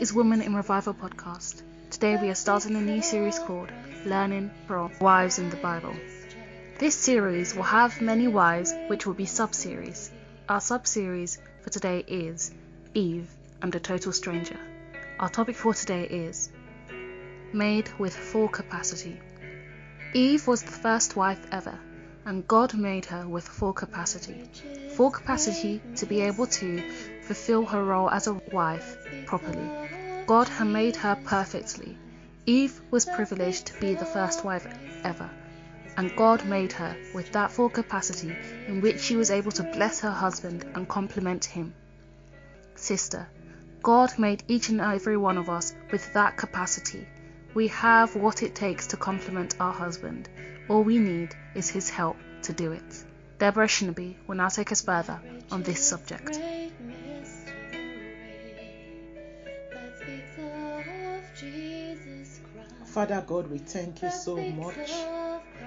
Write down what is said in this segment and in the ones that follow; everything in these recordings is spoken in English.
Is Women in Revival podcast. Today we are starting a new series called Learning from Wives in the Bible. This series will have many wives, which will be sub series. Our sub series for today is Eve and a Total Stranger. Our topic for today is Made with Full Capacity. Eve was the first wife ever, and God made her with full capacity. Full capacity to be able to fulfill her role as a wife properly. God had made her perfectly. Eve was privileged to be the first wife ever, and God made her with that full capacity in which she was able to bless her husband and compliment him. Sister, God made each and every one of us with that capacity. We have what it takes to compliment our husband. All we need is his help to do it. Deborah Shinabi will now take us further on this subject. Father God, we thank you so much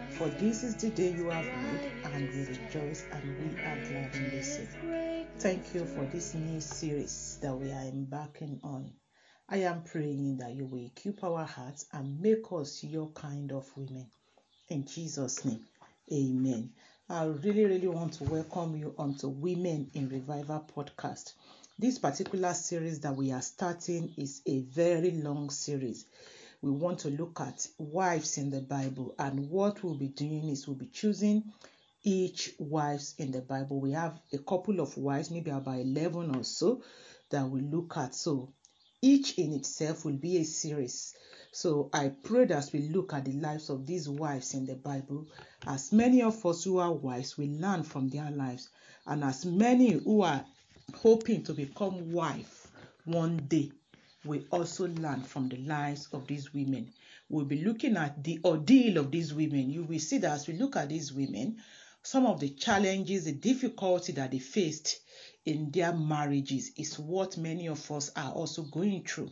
for this is the day you have made, and we rejoice and we are glad in this. Thank you for this new series that we are embarking on. I am praying that you will keep our hearts and make us your kind of women. In Jesus' name, amen. I really, really want to welcome you onto Women in Revival podcast. This particular series that we are starting is a very long series we want to look at wives in the Bible. And what we'll be doing is we'll be choosing each wives in the Bible. We have a couple of wives, maybe about 11 or so, that we look at. So each in itself will be a series. So I pray that as we look at the lives of these wives in the Bible, as many of us who are wives will learn from their lives, and as many who are hoping to become wife one day we also learn from the lives of these women. We'll be looking at the ordeal of these women. You will see that as we look at these women, some of the challenges, the difficulty that they faced in their marriages is what many of us are also going through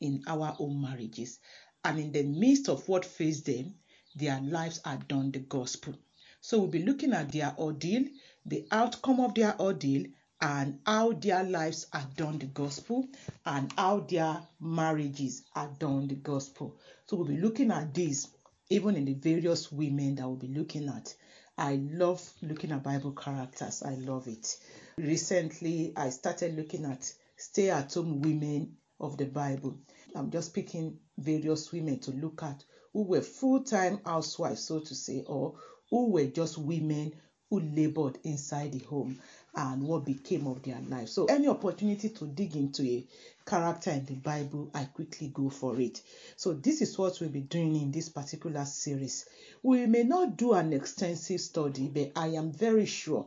in our own marriages. And in the midst of what faced them, their lives are done the gospel. So we'll be looking at their ordeal, the outcome of their ordeal, and how their lives are done the gospel and how their marriages are done the gospel. So we'll be looking at this even in the various women that we'll be looking at. I love looking at Bible characters. I love it. Recently, I started looking at stay at home women of the Bible. I'm just picking various women to look at who were full time housewives, so to say, or who were just women who labored inside the home and what became of their life. So, any opportunity to dig into a character in the Bible, I quickly go for it. So, this is what we'll be doing in this particular series. We may not do an extensive study, but I am very sure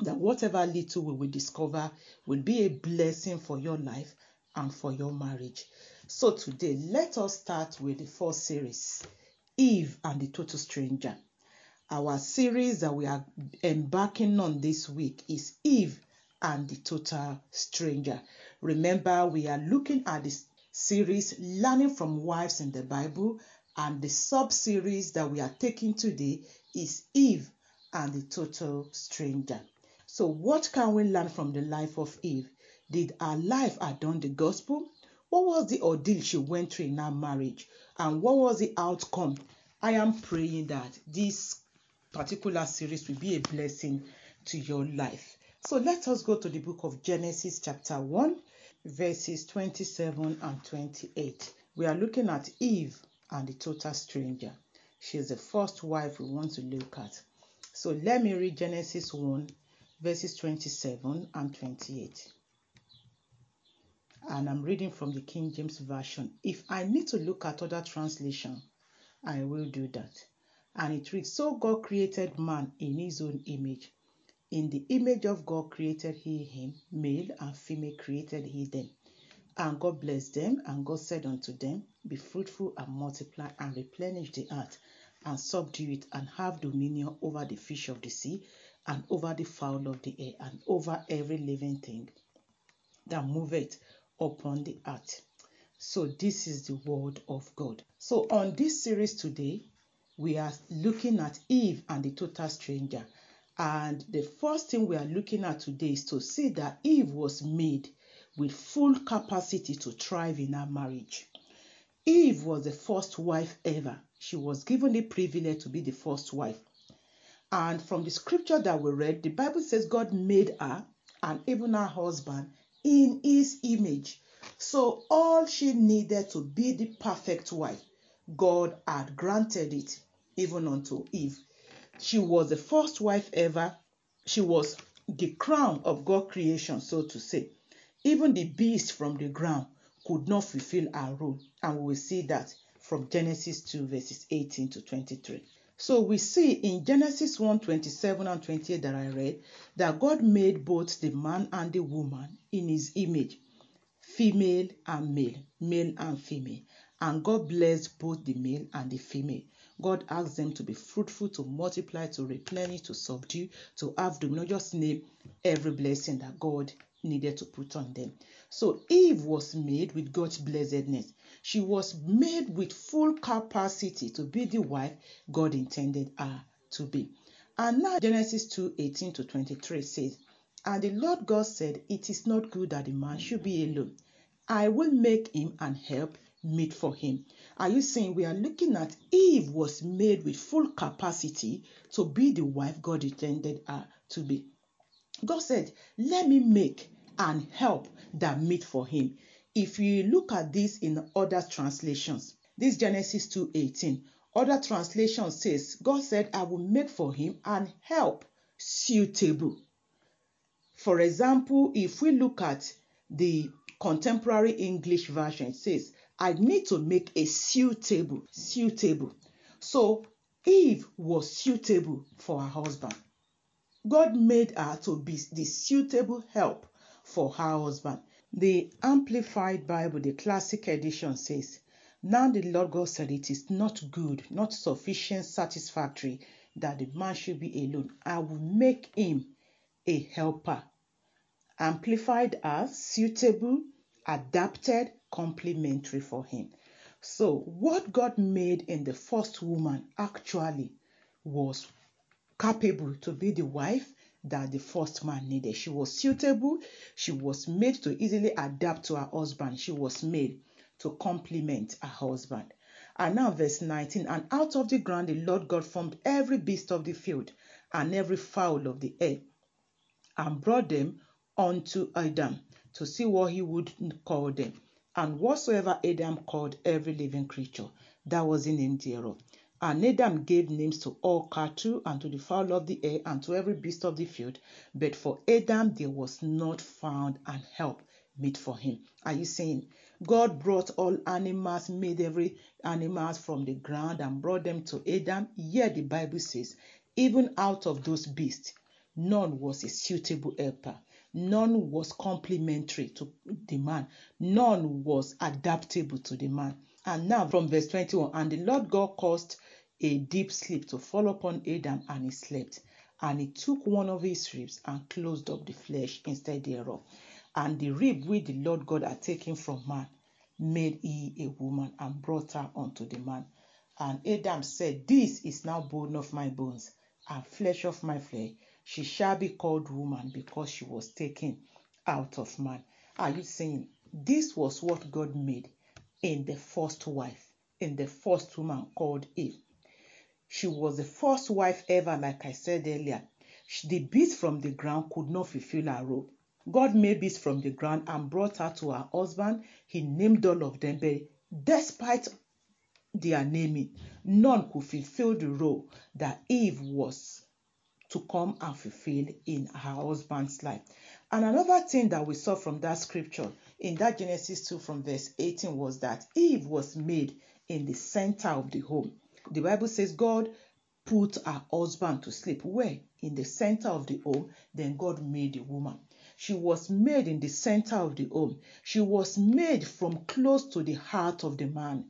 that whatever little we will discover will be a blessing for your life and for your marriage. So, today, let us start with the first series Eve and the Total Stranger. Our series that we are embarking on this week is Eve and the Total Stranger. Remember, we are looking at this series Learning from Wives in the Bible, and the sub series that we are taking today is Eve and the Total Stranger. So, what can we learn from the life of Eve? Did her life adorn the gospel? What was the ordeal she went through in her marriage? And what was the outcome? I am praying that this particular series will be a blessing to your life. So let us go to the book of Genesis, chapter 1, verses 27 and 28. We are looking at Eve and the total stranger. She is the first wife we want to look at. So let me read Genesis 1, verses 27 and 28. And I'm reading from the King James Version. If I need to look at other translation, I will do that. And it reads, So God created man in his own image. In the image of God created he him, male and female created he them. And God blessed them, and God said unto them, Be fruitful and multiply, and replenish the earth, and subdue it, and have dominion over the fish of the sea, and over the fowl of the air, and over every living thing that moveth upon the earth. So, this is the word of God. So, on this series today, we are looking at Eve and the total stranger. And the first thing we are looking at today is to see that Eve was made with full capacity to thrive in her marriage. Eve was the first wife ever. She was given the privilege to be the first wife. And from the scripture that we read, the Bible says God made her and even her husband in his image. So all she needed to be the perfect wife, God had granted it even unto Eve. She was the first wife ever. She was the crown of God's creation, so to say. Even the beast from the ground could not fulfill her role. And we will see that from Genesis 2, verses 18 to 23. So we see in Genesis 1 27 and 28 that I read that God made both the man and the woman in his image, female and male, male and female. And God blessed both the male and the female. God asked them to be fruitful, to multiply, to replenish, to subdue, to have dominion. Just name every blessing that God needed to put on them. So Eve was made with God's blessedness. She was made with full capacity to be the wife God intended her to be. And now Genesis 2 18 to 23 says, And the Lord God said, It is not good that the man should be alone. I will make him an help meet for him. Are you saying we are looking at Eve was made with full capacity to be the wife God intended her to be? God said, Let me make and help that meet for him. If you look at this in other translations, this Genesis 2:18, other translation says, God said, I will make for him and help suitable. For example, if we look at the contemporary English version, it says, I need to make a suitable, suitable. So Eve was suitable for her husband. God made her to be the suitable help for her husband. The Amplified Bible, the classic edition says, Now the Lord God said, It is not good, not sufficient, satisfactory that the man should be alone. I will make him a helper. Amplified as suitable, adapted, complementary for him. So, what God made in the first woman actually was capable to be the wife that the first man needed. She was suitable, she was made to easily adapt to her husband, she was made to complement her husband. And now, verse 19 And out of the ground the Lord God formed every beast of the field and every fowl of the air and brought them unto Adam to see what he would call them. And whatsoever Adam called every living creature, that was in the name thereof. And Adam gave names to all cattle and to the fowl of the air and to every beast of the field. But for Adam there was not found an help meet for him. Are you saying God brought all animals, made every animals from the ground and brought them to Adam? Yet the Bible says, even out of those beasts, none was a suitable helper. None was complementary to the man. None was adaptable to the man. And now from verse 21, and the Lord God caused a deep sleep to fall upon Adam, and he slept. And he took one of his ribs and closed up the flesh instead thereof. And the rib which the Lord God had taken from man made he a woman and brought her unto the man. And Adam said, This is now bone of my bones and flesh of my flesh. She shall be called woman because she was taken out of man. Are you saying this was what God made in the first wife, in the first woman called Eve? She was the first wife ever, like I said earlier. The beast from the ground could not fulfill her role. God made beasts from the ground and brought her to her husband. He named all of them, but despite their naming, none could fulfill the role that Eve was to come and fulfill in her husband's life. And another thing that we saw from that scripture in that Genesis 2 from verse 18 was that Eve was made in the center of the home. The Bible says God put her husband to sleep. Where? In the center of the home. Then God made the woman. She was made in the center of the home. She was made from close to the heart of the man.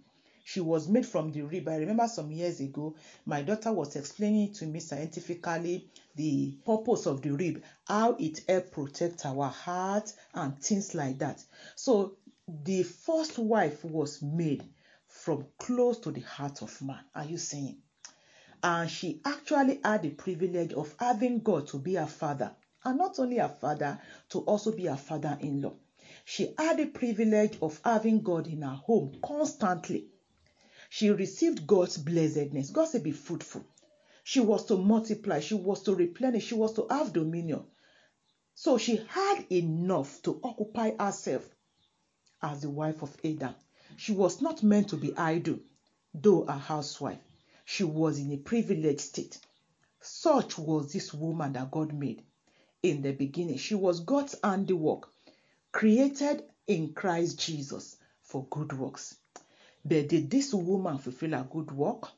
She was made from the rib. I remember some years ago, my daughter was explaining to me scientifically the purpose of the rib, how it helps protect our heart and things like that. So the first wife was made from close to the heart of man. Are you saying? And she actually had the privilege of having God to be her father. And not only her father, to also be her father in law. She had the privilege of having God in her home constantly. She received God's blessedness. God said, Be fruitful. She was to multiply, she was to replenish, she was to have dominion. So she had enough to occupy herself as the wife of Adam. She was not meant to be idle, though a housewife. She was in a privileged state. Such was this woman that God made in the beginning. She was God's handiwork, created in Christ Jesus for good works. But did this woman fulfill a good work?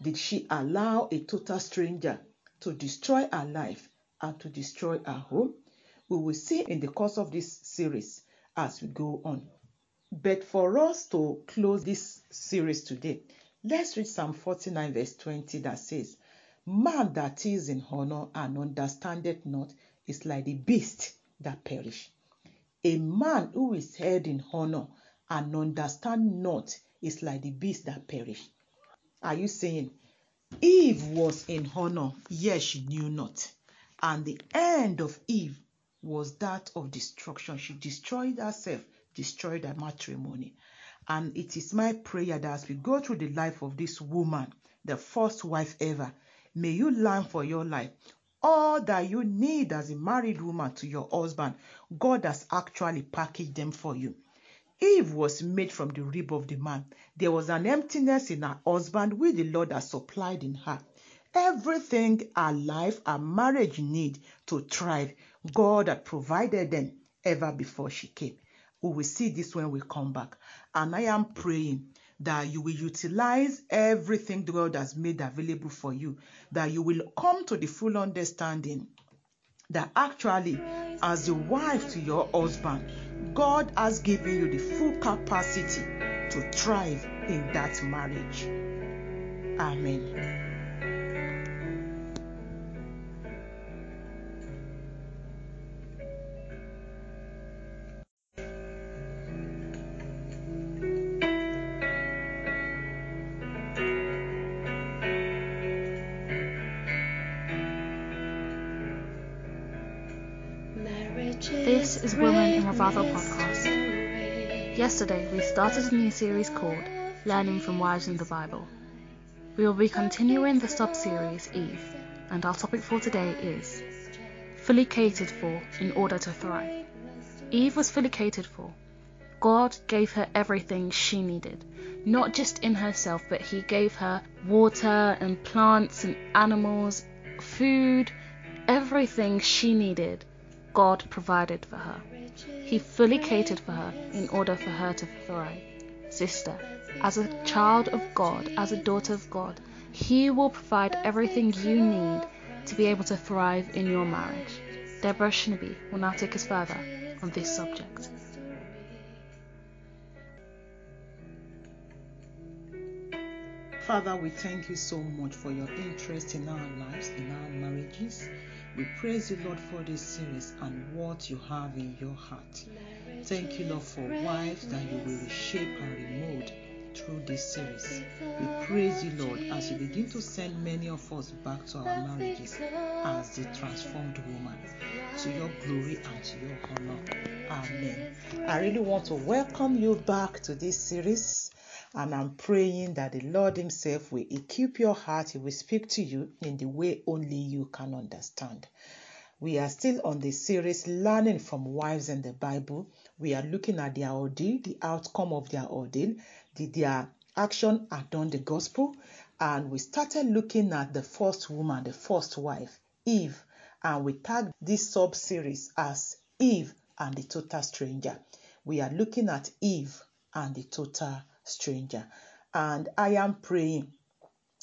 Did she allow a total stranger to destroy her life and to destroy her home? We will see in the course of this series as we go on. But for us to close this series today, let's read Psalm 49, verse 20 that says, Man that is in honor and understandeth not is like the beast that perish. A man who is held in honor and understand not is like the beast that perish. Are you saying Eve was in honor, yet she knew not? And the end of Eve was that of destruction. She destroyed herself, destroyed her matrimony. And it is my prayer that as we go through the life of this woman, the first wife ever, may you learn for your life all that you need as a married woman to your husband. God has actually packaged them for you. Eve was made from the rib of the man. There was an emptiness in her husband which the Lord has supplied in her. Everything her life, her marriage need to thrive, God had provided them ever before she came. We will see this when we come back. And I am praying that you will utilize everything God has made available for you, that you will come to the full understanding that actually, as a wife to your husband, God has given you the full capacity to thrive in that marriage. Amen. Started a new series called Learning from Wives in the Bible. We will be continuing the sub series Eve, and our topic for today is Fully Catered for in Order to Thrive. Eve was fully catered for. God gave her everything she needed, not just in herself, but He gave her water and plants and animals, food, everything she needed God provided for her. He fully catered for her in order for her to thrive. Sister, as a child of God, as a daughter of God, He will provide everything you need to be able to thrive in your marriage. Deborah Shinabi will now take us further on this subject. Father, we thank you so much for your interest in our lives, in our marriages. We praise you, Lord, for this series and what you have in your heart. Thank you, Lord, for wives that you will reshape and remold through this series. We praise you, Lord, as you begin to send many of us back to our marriages as the transformed woman. To your glory and to your honor. Amen. I really want to welcome you back to this series. And I'm praying that the Lord Himself will equip your heart. He will speak to you in the way only you can understand. We are still on the series Learning from Wives in the Bible. We are looking at their ordeal, the outcome of their ordeal, the, their action done the gospel. And we started looking at the first woman, the first wife, Eve. And we tagged this sub series as Eve and the Total Stranger. We are looking at Eve and the Total stranger. And I am praying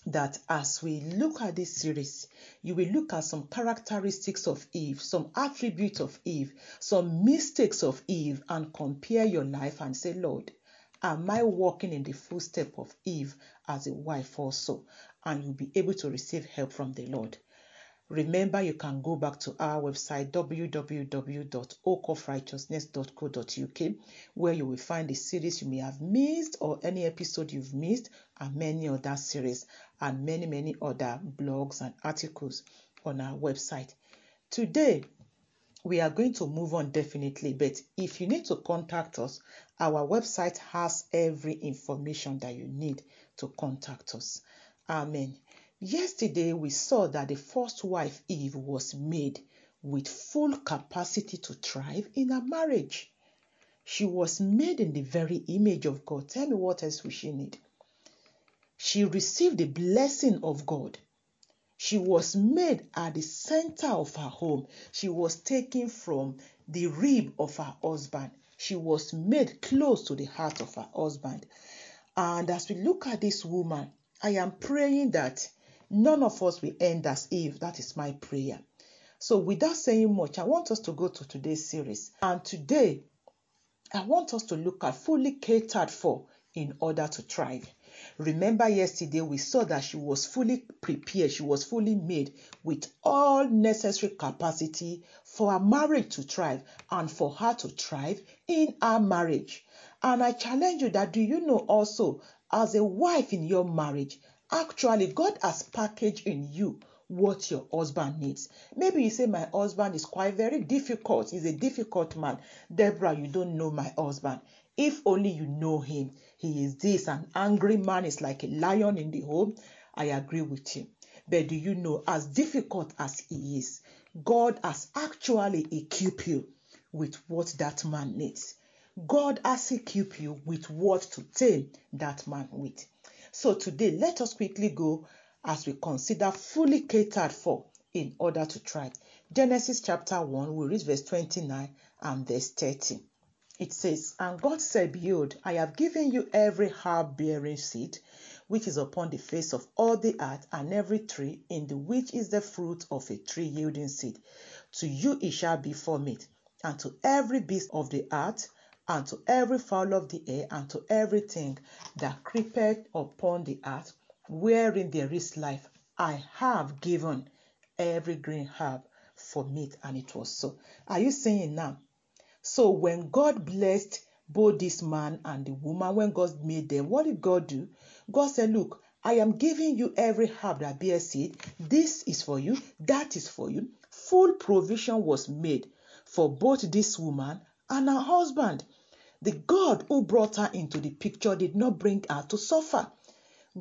that as we look at this series, you will look at some characteristics of Eve, some attributes of Eve, some mistakes of Eve, and compare your life and say, Lord, am I walking in the footstep of Eve as a wife also? And you'll be able to receive help from the Lord. Remember, you can go back to our website www.oakofrighteousness.co.uk where you will find the series you may have missed or any episode you've missed and many other series and many, many other blogs and articles on our website. Today, we are going to move on definitely. But if you need to contact us, our website has every information that you need to contact us. Amen. Yesterday, we saw that the first wife, Eve, was made with full capacity to thrive in a marriage. She was made in the very image of God. Tell me what else we she need? She received the blessing of God. She was made at the center of her home. She was taken from the rib of her husband. She was made close to the heart of her husband. And as we look at this woman, I am praying that none of us will end as Eve. That is my prayer. So, without saying much, I want us to go to today's series. And today, I want us to look at fully catered for in order to thrive. Remember, yesterday we saw that she was fully prepared, she was fully made with all necessary capacity for a marriage to thrive and for her to thrive in her marriage. And I challenge you that do you know also, as a wife in your marriage, actually God has packaged in you what your husband needs. Maybe you say, My husband is quite very difficult. He's a difficult man. Deborah, you don't know my husband. If only you know him. He is this, an angry man is like a lion in the home. I agree with you. But do you know, as difficult as he is, God has actually equipped you with what that man needs. God has equipped you with what to tame that man with. So today, let us quickly go as we consider fully catered for in order to thrive. Genesis chapter 1, we read verse 29 and verse 30. It says, And God said, Behold, I have given you every herb bearing seed which is upon the face of all the earth, and every tree in the which is the fruit of a tree yielding seed. To you it shall be for meat, and to every beast of the earth, and to every fowl of the air, and to everything that creepeth upon the earth, wherein there is life, I have given every green herb for meat. And it was so. Are you seeing now? So when God blessed both this man and the woman, when God made them, what did God do? God said, Look, I am giving you every herb that bears seed. This is for you, that is for you. Full provision was made for both this woman and her husband. The God who brought her into the picture did not bring her to suffer.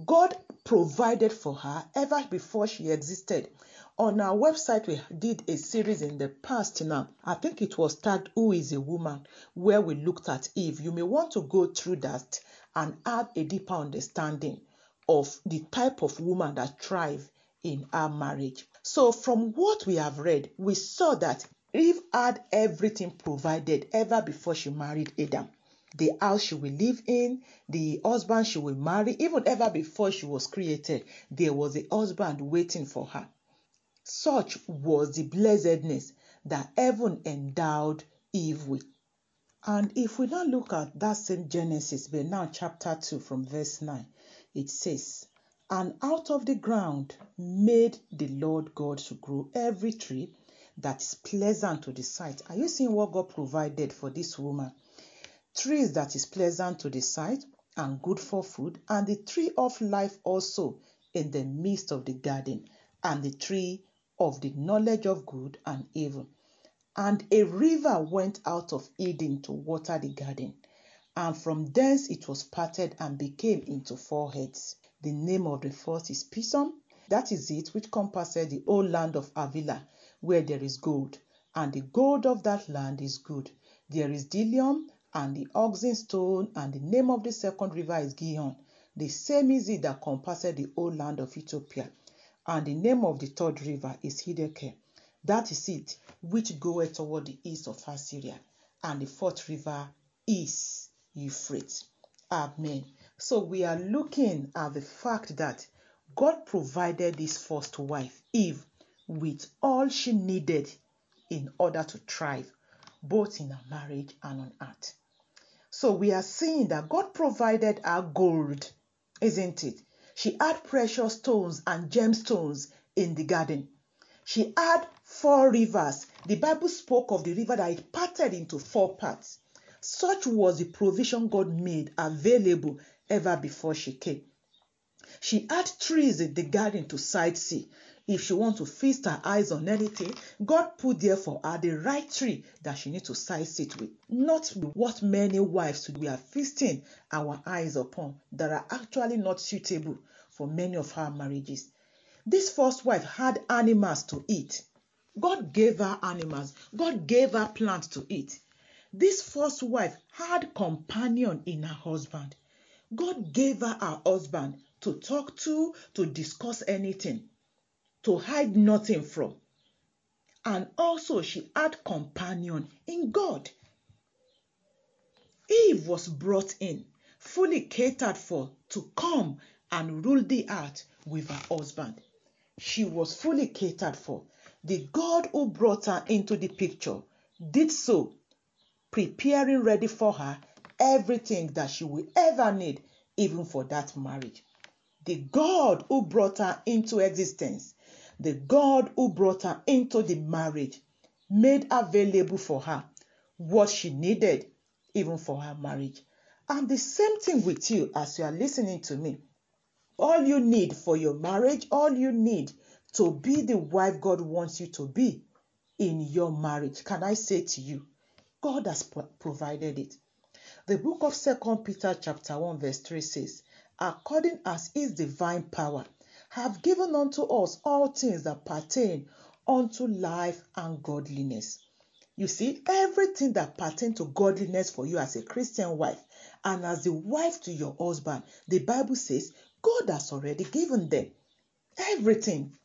God provided for her ever before she existed. On our website, we did a series in the past now. I think it was tagged Who is a Woman, where we looked at Eve. You may want to go through that and have a deeper understanding of the type of woman that thrive in our marriage. So, from what we have read, we saw that Eve had everything provided ever before she married Adam the house she will live in, the husband she will marry, even ever before she was created, there was a husband waiting for her. Such was the blessedness that heaven endowed Eve with. And if we now look at that same Genesis, but now chapter 2 from verse 9, it says, And out of the ground made the Lord God to grow every tree that is pleasant to the sight. Are you seeing what God provided for this woman? trees that is pleasant to the sight and good for food, and the tree of life also in the midst of the garden, and the tree of the knowledge of good and evil. And a river went out of Eden to water the garden, and from thence it was parted and became into four heads. The name of the first is Pison, that is it which compasseth the whole land of Havilah, where there is gold, and the gold of that land is good. There is Bdellium and the onyx stone, and the name of the second river is Gihon. The same is it that compasseth the whole land of Ethiopia. And the name of the third river is Hiddekel. That is it, which goeth toward the east of Assyria. And the fourth river is Euphrates. Amen. So we are looking at the fact that God provided this first wife, Eve, with all she needed in order to thrive, both in her marriage and on earth. So we are seeing that God provided her gold, isn't it? She had precious stones and gemstones in the garden. She had four rivers. The Bible spoke of the river that it parted into four parts. Such was the provision God made available ever before she came. She had trees in the garden to sightsee. If she want to feast her eyes on anything, God put there for her the right tree that she need to size it with. Not what many wives we are feasting our eyes upon that are actually not suitable for many of her marriages. This first wife had animals to eat. God gave her animals. God gave her plants to eat. This first wife had companion in her husband. God gave her her husband to talk to, to discuss anything to hide nothing from. And also, she had companion in God. Eve was brought in, fully catered for, to come and rule the earth with her husband. She was fully catered for. The God who brought her into the picture did so, preparing ready for her everything that she will ever need, even for that marriage. The God who brought her into existence the God who brought her into the marriage made available for her what she needed, even for her marriage. And the same thing with you as you are listening to me. All you need for your marriage, all you need to be the wife God wants you to be in your marriage, can I say to you, God has provided it. The book of Second Peter chapter 1 verse 3 says, according as his divine power have given unto us all things that pertain unto life and godliness. You see, everything that pertains to godliness for you as a Christian wife and as the wife to your husband, the Bible says God has already given them everything.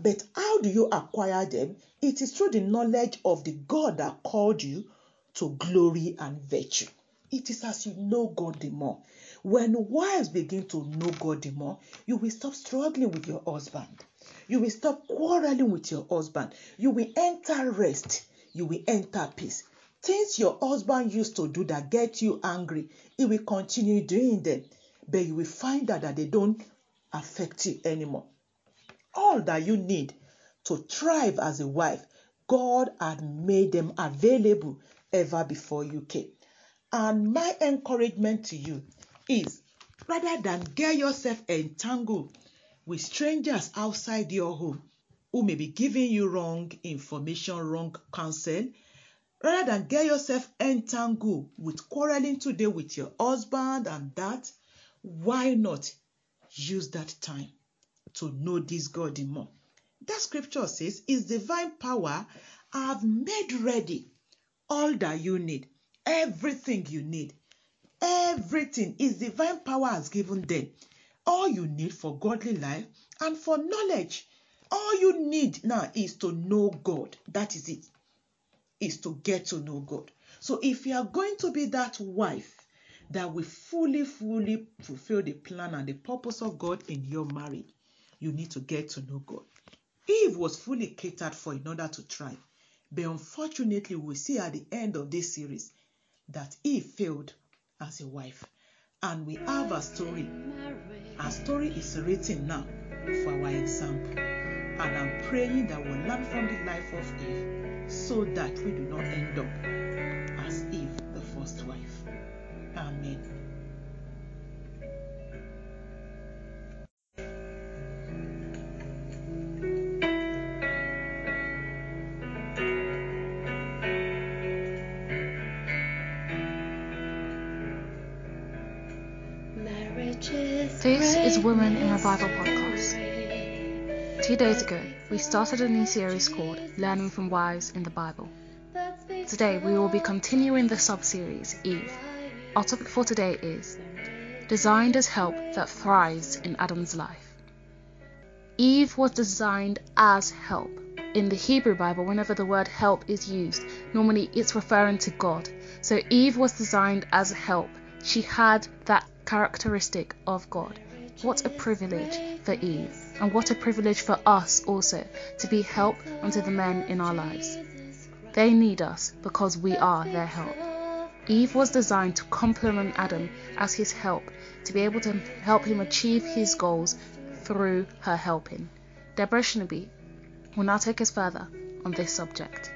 But how do you acquire them? It is through the knowledge of the God that called you to glory and virtue. It is as you know God the more. When wives begin to know God the more, you will stop struggling with your husband. You will stop quarreling with your husband. You will enter rest. You will enter peace. Things your husband used to do that get you angry, he will continue doing them. But you will find out that they don't affect you anymore. All that you need to thrive as a wife, God had made them available ever before you came. And my encouragement to you is rather than get yourself entangled with strangers outside your home who may be giving you wrong information, wrong counsel, rather than get yourself entangled with quarreling today with your husband and that, why not use that time to know this God more? That scripture says, His divine power have made ready all that you need, everything you need Everything is divine power has given them. All you need for godly life and for knowledge. All you need now is to know God. That is it. Is to get to know God. So if you are going to be that wife that will fully, fully fulfill the plan and the purpose of God in your marriage, you need to get to know God. Eve was fully catered for in order to thrive. But unfortunately, we see at the end of this series that Eve failed as a wife. And we have a story. Our story is written now for our example. And I'm praying that we'll learn from the life of Eve so that we do not end up Revival podcast. Two days ago, we started a new series called Learning from Wives in the Bible. Today, we will be continuing the sub series Eve. Our topic for today is Designed as Help That Thrives in Adam's Life. Eve was designed as help. In the Hebrew Bible, whenever the word help is used, normally it's referring to God. So Eve was designed as help. She had that characteristic of God. What a privilege for Eve, and what a privilege for us also to be help unto the men in our lives. They need us because we are their help. Eve was designed to complement Adam as his help, to be able to help him achieve his goals through her helping. Deborah Shinabi will now take us further on this subject.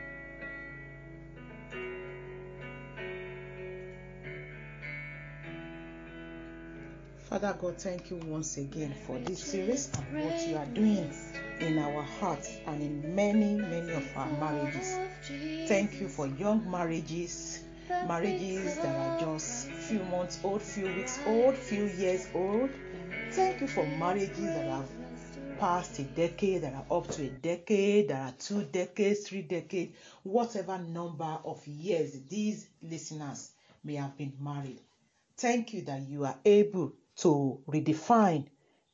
Father God, thank you once again for this series and what you are doing in our hearts and in many, many of our marriages. Thank you for young marriages, marriages that are just few months old, few weeks old, few years old. Thank you for marriages that have past a decade, that are up to a decade, that are two decades, three decades, whatever number of years these listeners may have been married. Thank you that you are able to redefine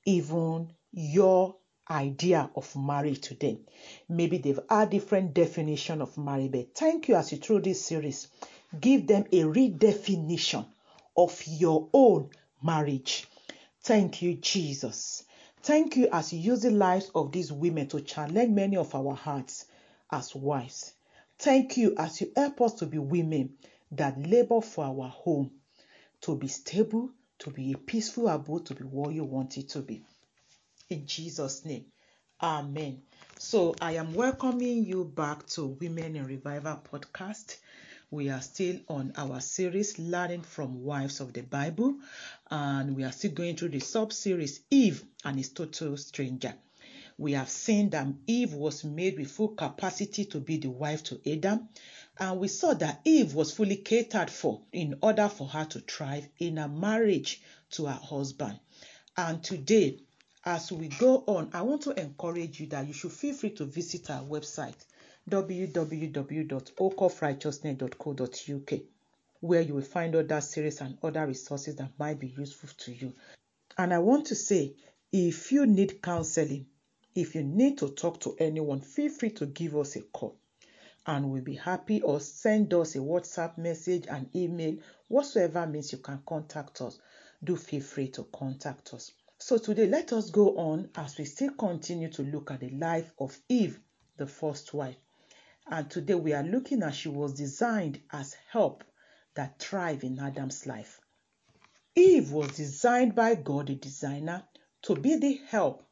even your idea of marriage to them. Maybe they've had different definition of marriage, but thank you as you through this series, give them a redefinition of your own marriage. Thank you, Jesus. Thank you as you use the lives of these women to challenge many of our hearts as wives. Thank you as you help us to be women that labor for our home, to be stable, to be a peaceful abode, to be what you want it to be. In Jesus' name, Amen. So I am welcoming you back to Women in Revival podcast. We are still on our series, Learning from Wives of the Bible, and we are still going through the sub series, Eve and his total stranger. We have seen that Eve was made with full capacity to be the wife to Adam, and we saw that Eve was fully catered for in order for her to thrive in a marriage to her husband. And today, as we go on, I want to encourage you that you should feel free to visit our website www.oakofrighteousness.co.uk where you will find other series and other resources that might be useful to you. And I want to say, if you need counseling, if you need to talk to anyone, feel free to give us a call and we'll be happy or send us a WhatsApp message, an email, whatsoever means you can contact us. Do feel free to contact us. So today, let us go on as we still continue to look at the life of Eve, the first wife. And today we are looking at she was designed as help that thrive in Adam's life. Eve was designed by God, the designer, to be the help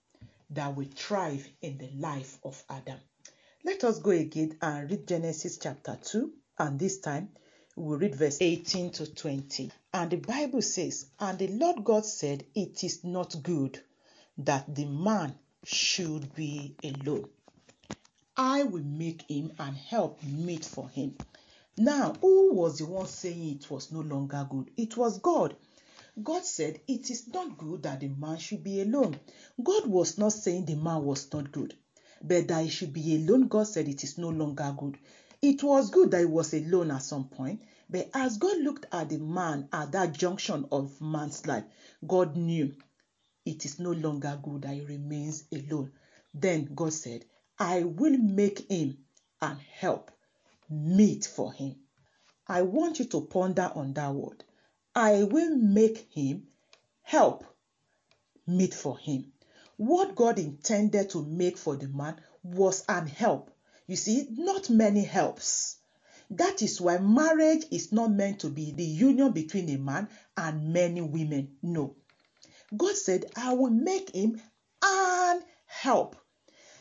that will thrive in the life of Adam. Let us go again and read Genesis chapter 2, and this time we'll read verse 18 to 20. And the Bible says, And the Lord God said, It is not good that the man should be alone. I will make him and help meet for him. Now, who was the one saying it was no longer good? It was God. God said, It is not good that the man should be alone. God was not saying the man was not good, but that he should be alone. God said, It is no longer good. It was good that he was alone at some point, but as God looked at the man at that junction of man's life, God knew it is no longer good that he remains alone. Then God said, I will make him and help meet for him. I want you to ponder on that word. I will make him help meet for him. What God intended to make for the man was an help. You see, not many helps. That is why marriage is not meant to be the union between a man and many women. No. God said, I will make him an help.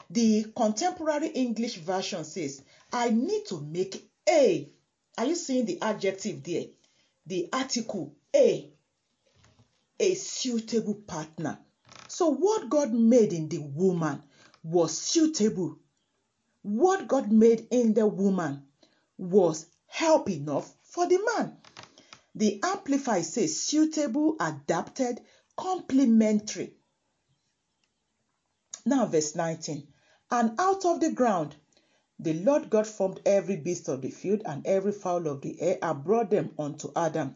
The contemporary English version says, I need to make a. Are you seeing the adjective there? The article a. A suitable partner. So, what God made in the woman was suitable. What God made in the woman was help enough for the man. The Amplified says suitable, adapted, complementary. Now, verse 19. And out of the ground the Lord God formed every beast of the field and every fowl of the air and brought them unto Adam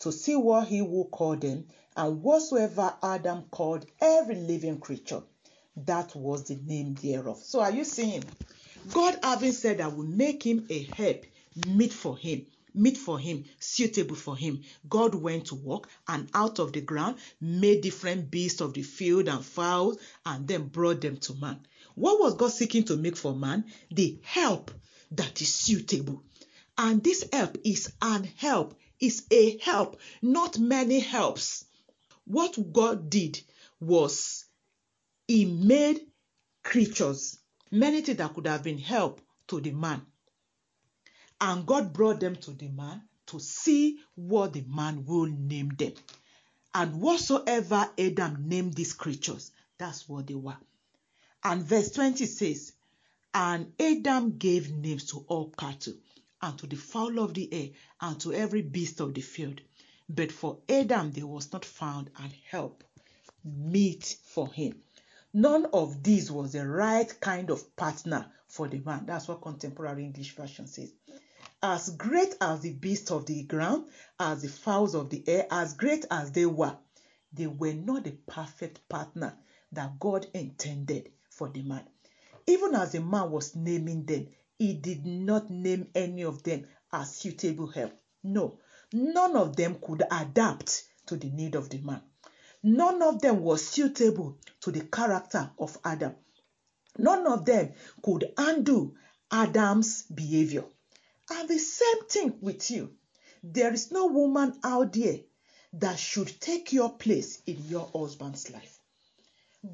to see what he would call them. And whatsoever Adam called every living creature, that was the name thereof. So, are you seeing? God having said, I will make him a help, meet for him, meet for him, suitable for him. God went to work and out of the ground made different beasts of the field and fowls and then brought them to man. What was God seeking to make for man? The help that is suitable. And this help is an help, is a help, not many helps. What God did was He made creatures, many things that could have been help to the man. And God brought them to the man to see what the man will name them. And whatsoever Adam named these creatures, that's what they were. And verse 20 says, And Adam gave names to all cattle, and to the fowl of the air, and to every beast of the field. But for Adam there was not found an help meet for him. None of these was the right kind of partner for the man. That's what contemporary English version says. As great as the beasts of the ground, as the fowls of the air, as great as they were, they were not the perfect partner that God intended for the man. Even as the man was naming them, he did not name any of them as suitable help. No, none of them could adapt to the need of the man. None of them was suitable to the character of Adam. None of them could undo Adam's behavior. And the same thing with you. There is no woman out there that should take your place in your husband's life.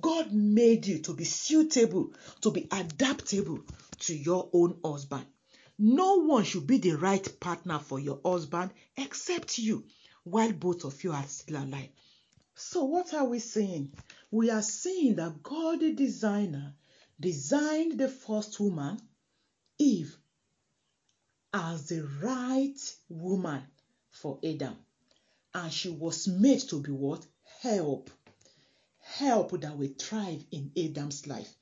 God made you to be suitable, to be adaptable to your own husband. No one should be the right partner for your husband except you, while both of you are still alive. So, what are we saying? We are saying that God, the designer, designed the first woman, Eve, as the right woman for Adam. And she was made to be what? Help. Help that will thrive in Adam's life.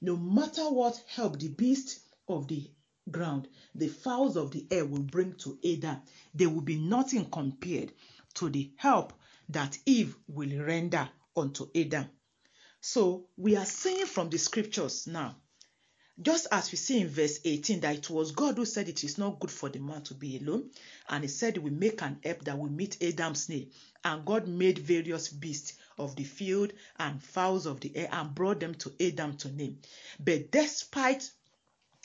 No matter what help the beast of the ground, the fowls of the air will bring to Adam, there will be nothing compared to the help that Eve will render unto Adam. So we are seeing from the scriptures now, just as we see in verse 18 that it was God who said it is not good for the man to be alone, and he said we make an help that will meet Adam's need. And God made various beasts of the field and fowls of the air and brought them to Adam to name. But despite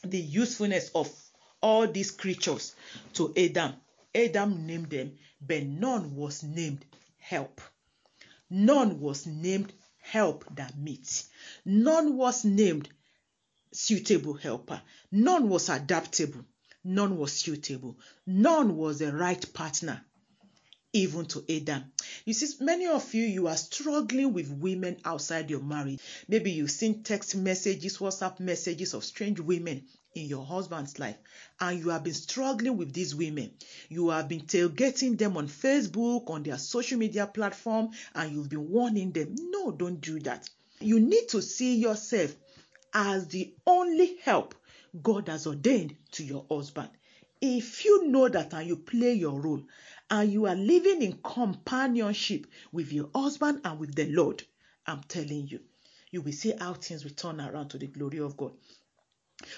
the usefulness of all these creatures to Adam, Adam named them, but none was named help. None was named help that meets. None was named suitable helper. None was adaptable. None was suitable. None was the right partner, even to Adam. You see, many of you, you are struggling with women outside your marriage. Maybe you've seen text messages, WhatsApp messages of strange women in your husband's life and you have been struggling with these women you have been tailgating them on facebook on their social media platform and you've been warning them no don't do that you need to see yourself as the only help god has ordained to your husband if you know that and you play your role and you are living in companionship with your husband and with the lord i'm telling you you will see how things will turn around to the glory of god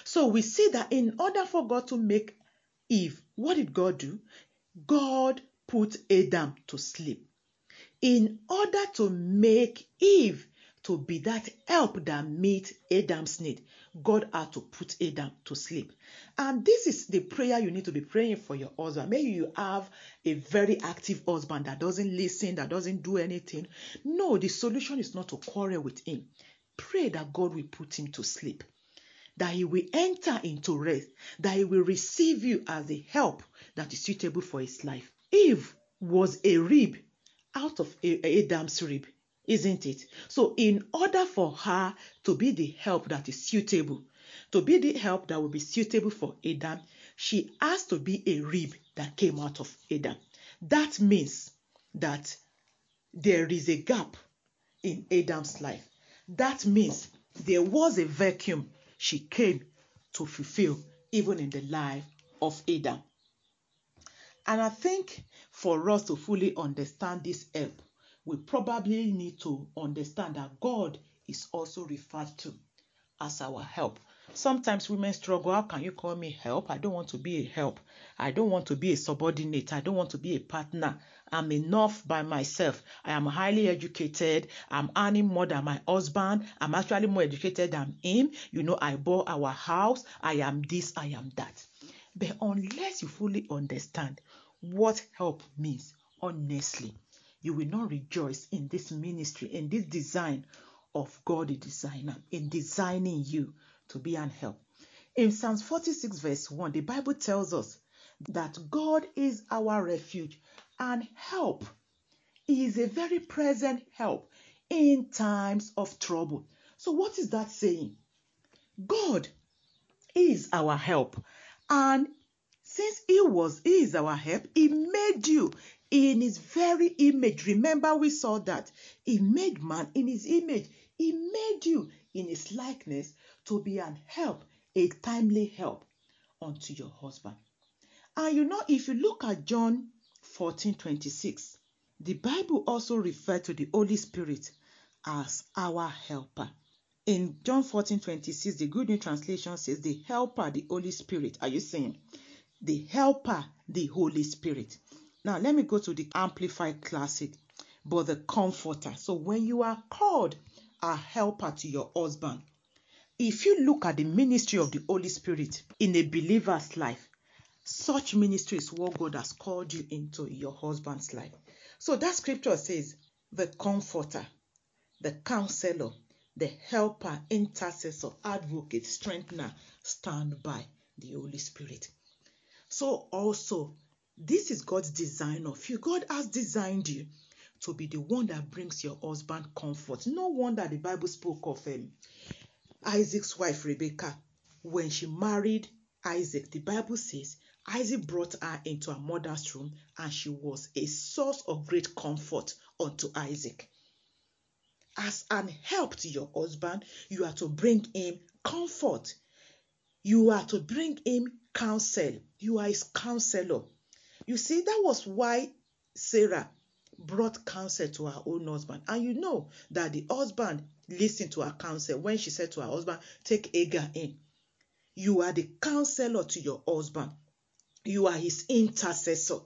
so we see that in order for God to make Eve, what did God do? God put Adam to sleep. In order to make Eve to be that help that meet Adam's need, God had to put Adam to sleep. And this is the prayer you need to be praying for your husband. Maybe you have a very active husband that doesn't listen, that doesn't do anything. No, the solution is not to quarrel with him. Pray that God will put him to sleep that he will enter into rest, that he will receive you as a help that is suitable for his life. Eve was a rib out of Adam's rib, isn't it? So, in order for her to be the help that is suitable, to be the help that will be suitable for Adam, she has to be a rib that came out of Adam. That means that there is a gap in Adam's life. That means there was a vacuum she came to fulfill even in the life of Adam. And I think for us to fully understand this help, we probably need to understand that God is also referred to as our help. Sometimes women struggle. How can you call me help? I don't want to be a help. I don't want to be a subordinate. I don't want to be a partner. I'm enough by myself. I am highly educated. I'm earning more than my husband. I'm actually more educated than him. You know, I bought our house. I am this, I am that. But unless you fully understand what help means, honestly, you will not rejoice in this ministry, in this design of God, the designer, in designing you to be an help. In Psalms 46, verse 1, the Bible tells us that God is our refuge and help He is a very present help in times of trouble. So, what is that saying? God is our help. And since He was, He is our help, He made you in His very image. Remember, we saw that He made man in His image. He made you in His likeness to be an help, a timely help unto your husband. And you know, if you look at John 14 26, the Bible also referred to the Holy Spirit as our helper. In John 14 26, the Good New Translation says, The helper, the Holy Spirit. Are you saying? The helper, the Holy Spirit. Now, let me go to the Amplified Classic, but the comforter. So, when you are called a helper to your husband, if you look at the ministry of the Holy Spirit in a believer's life, such ministry is what God has called you into your husband's life. So that scripture says, the comforter, the counselor, the helper, intercessor, advocate, strengthener, stand by the Holy Spirit. So also, this is God's design of you. God has designed you to be the one that brings your husband comfort. No wonder the Bible spoke of him. Isaac's wife Rebecca, when she married Isaac, the Bible says Isaac brought her into her mother's room and she was a source of great comfort unto Isaac as an help to your husband, you are to bring him comfort. You are to bring him counsel. You are his counselor. You see, that was why Sarah brought counsel to her own husband. And you know that the husband listened to her counsel when she said to her husband, Take Hagar in. You are the counselor to your husband, you are his intercessor.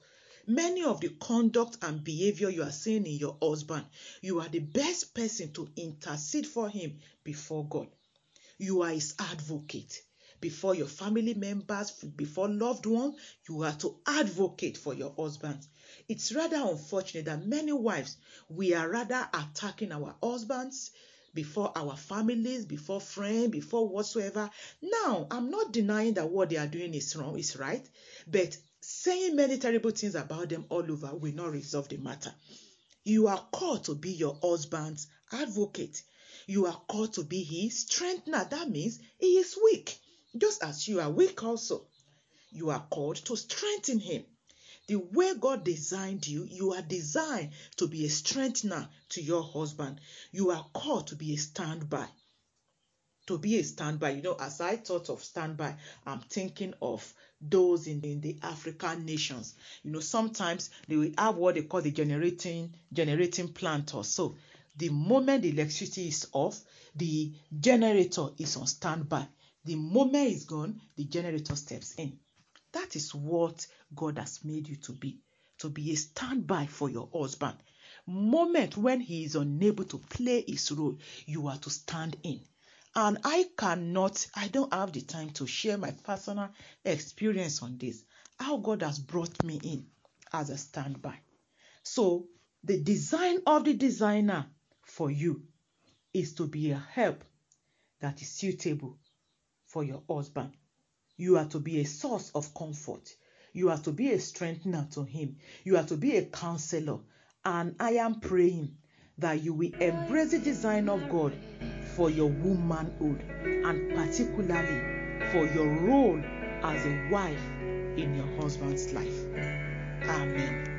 Many of the conduct and behavior you are seeing in your husband, you are the best person to intercede for him before God. You are his advocate. Before your family members, before loved ones, you are to advocate for your husband. It's rather unfortunate that many wives, we are rather attacking our husbands before our families, before friends, before whatsoever. Now, I'm not denying that what they are doing is wrong, is right, but saying many terrible things about them all over will not resolve the matter. You are called to be your husband's advocate. You are called to be his strengthener. That means he is weak, just as you are weak also. You are called to strengthen him. The way God designed you, you are designed to be a strengthener to your husband. You are called to be a standby. To be a standby. You know, as I thought of standby, I'm thinking of those in, in the African nations. You know, sometimes they will have what they call the generating generating plant or so. The moment the electricity is off, the generator is on standby. The moment it's gone, the generator steps in. That is what God has made you to be. To be a standby for your husband. Moment when he is unable to play his role, you are to stand in. And I cannot, I don't have the time to share my personal experience on this. How God has brought me in as a standby. So, the design of the designer for you is to be a help that is suitable for your husband. You are to be a source of comfort. You are to be a strengthener to him. You are to be a counselor. And I am praying that you will embrace the design of God for your womanhood and particularly for your role as a wife in your husband's life. Amen.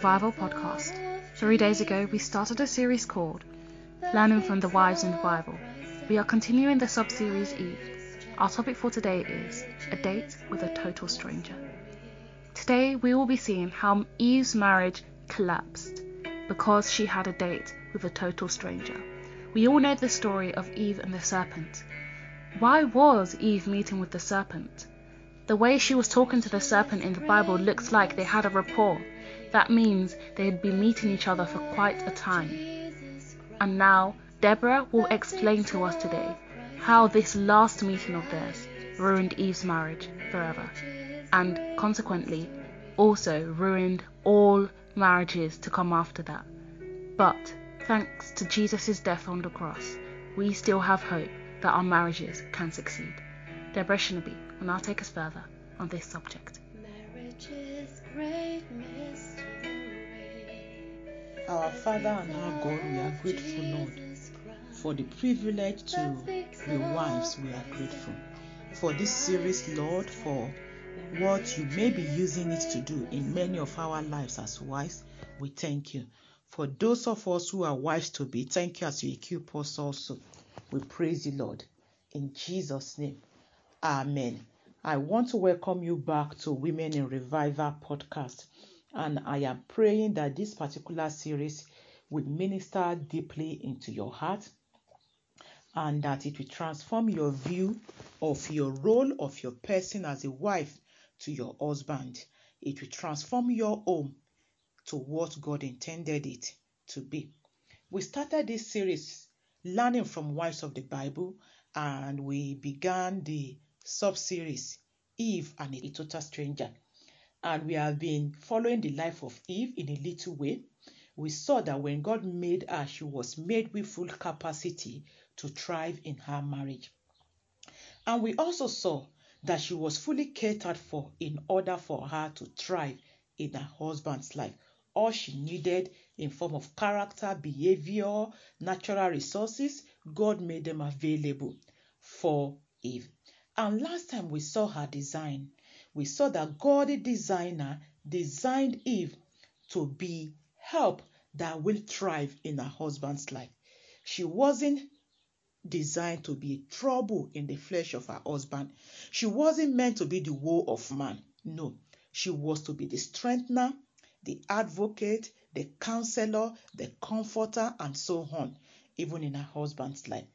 Revival podcast. Three days ago, we started a series called Learning from the Wives in the Bible. We are continuing the sub series Eve. Our topic for today is A Date with a Total Stranger. Today, we will be seeing how Eve's marriage collapsed because she had a date with a total stranger. We all know the story of Eve and the serpent. Why was Eve meeting with the serpent? The way she was talking to the serpent in the Bible looks like they had a rapport. That means they had been meeting each other for quite a time. And now, Deborah will explain to us today how this last meeting of theirs ruined Eve's marriage forever, and consequently also ruined all marriages to come after that. But thanks to Jesus' death on the cross, we still have hope that our marriages can succeed. Deborah Shinabi will now take us further on this subject. Our Father and our God, we are grateful, Lord, for the privilege to be wives. We are grateful for this series, Lord, for what you may be using it to do in many of our lives as wives. We thank you. For those of us who are wives to be, thank you as you equip us also. We praise you, Lord. In Jesus' name, Amen. I want to welcome you back to Women in Revival podcast. And I am praying that this particular series will minister deeply into your heart and that it will transform your view of your role of your person as a wife to your husband. It will transform your home to what God intended it to be. We started this series learning from wives of the Bible and we began the sub series Eve and a total stranger. And we have been following the life of Eve in a little way. We saw that when God made her, she was made with full capacity to thrive in her marriage. And we also saw that she was fully catered for in order for her to thrive in her husband's life. All she needed in form of character, behavior, natural resources, God made them available for Eve. And last time we saw her design, we saw that God, the designer, designed Eve to be help that will thrive in her husband's life. She wasn't designed to be trouble in the flesh of her husband. She wasn't meant to be the woe of man. No, she was to be the strengthener, the advocate, the counselor, the comforter, and so on, even in her husband's life.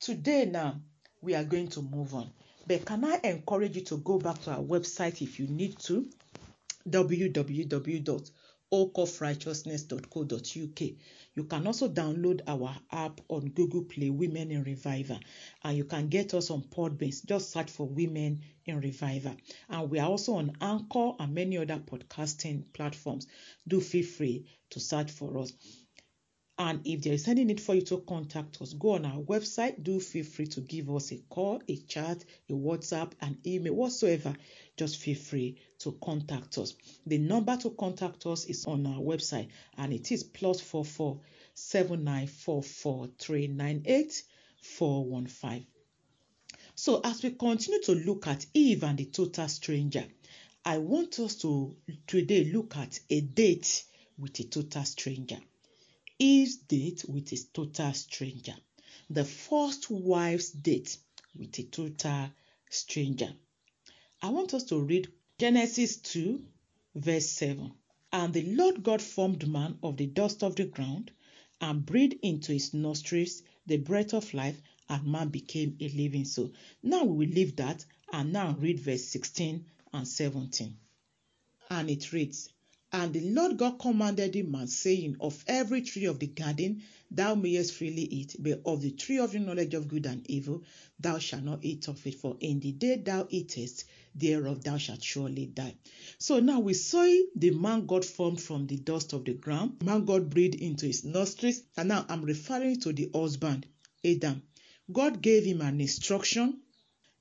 Today, now, we are going to move on. But can I encourage you to go back to our website if you need to? www.oakofrighteousness.co.uk. You can also download our app on Google Play, Women in Revival, and you can get us on Podbean. Just search for Women in Revival. And we are also on Anchor and many other podcasting platforms. Do feel free to search for us. And if there is any need for you to contact us, go on our website. Do feel free to give us a call, a chat, a WhatsApp, an email, whatsoever. Just feel free to contact us. The number to contact us is on our website and it is plus four four seven nine four four three nine eight four one five. So as we continue to look at Eve and the total stranger, I want us to today look at a date with a total stranger. Eve's date with a total stranger. The first wife's date with a total stranger. I want us to read Genesis 2, verse 7. And the Lord God formed man of the dust of the ground and breathed into his nostrils the breath of life, and man became a living soul. Now we will leave that and now read verse 16 and 17. And it reads, and the Lord God commanded the man, saying, Of every tree of the garden thou mayest freely eat, but of the tree of the knowledge of good and evil thou shalt not eat of it, for in the day thou eatest thereof thou shalt surely die. So now we saw the man God formed from the dust of the ground, man God breathed into his nostrils, and now I'm referring to the husband, Adam. God gave him an instruction.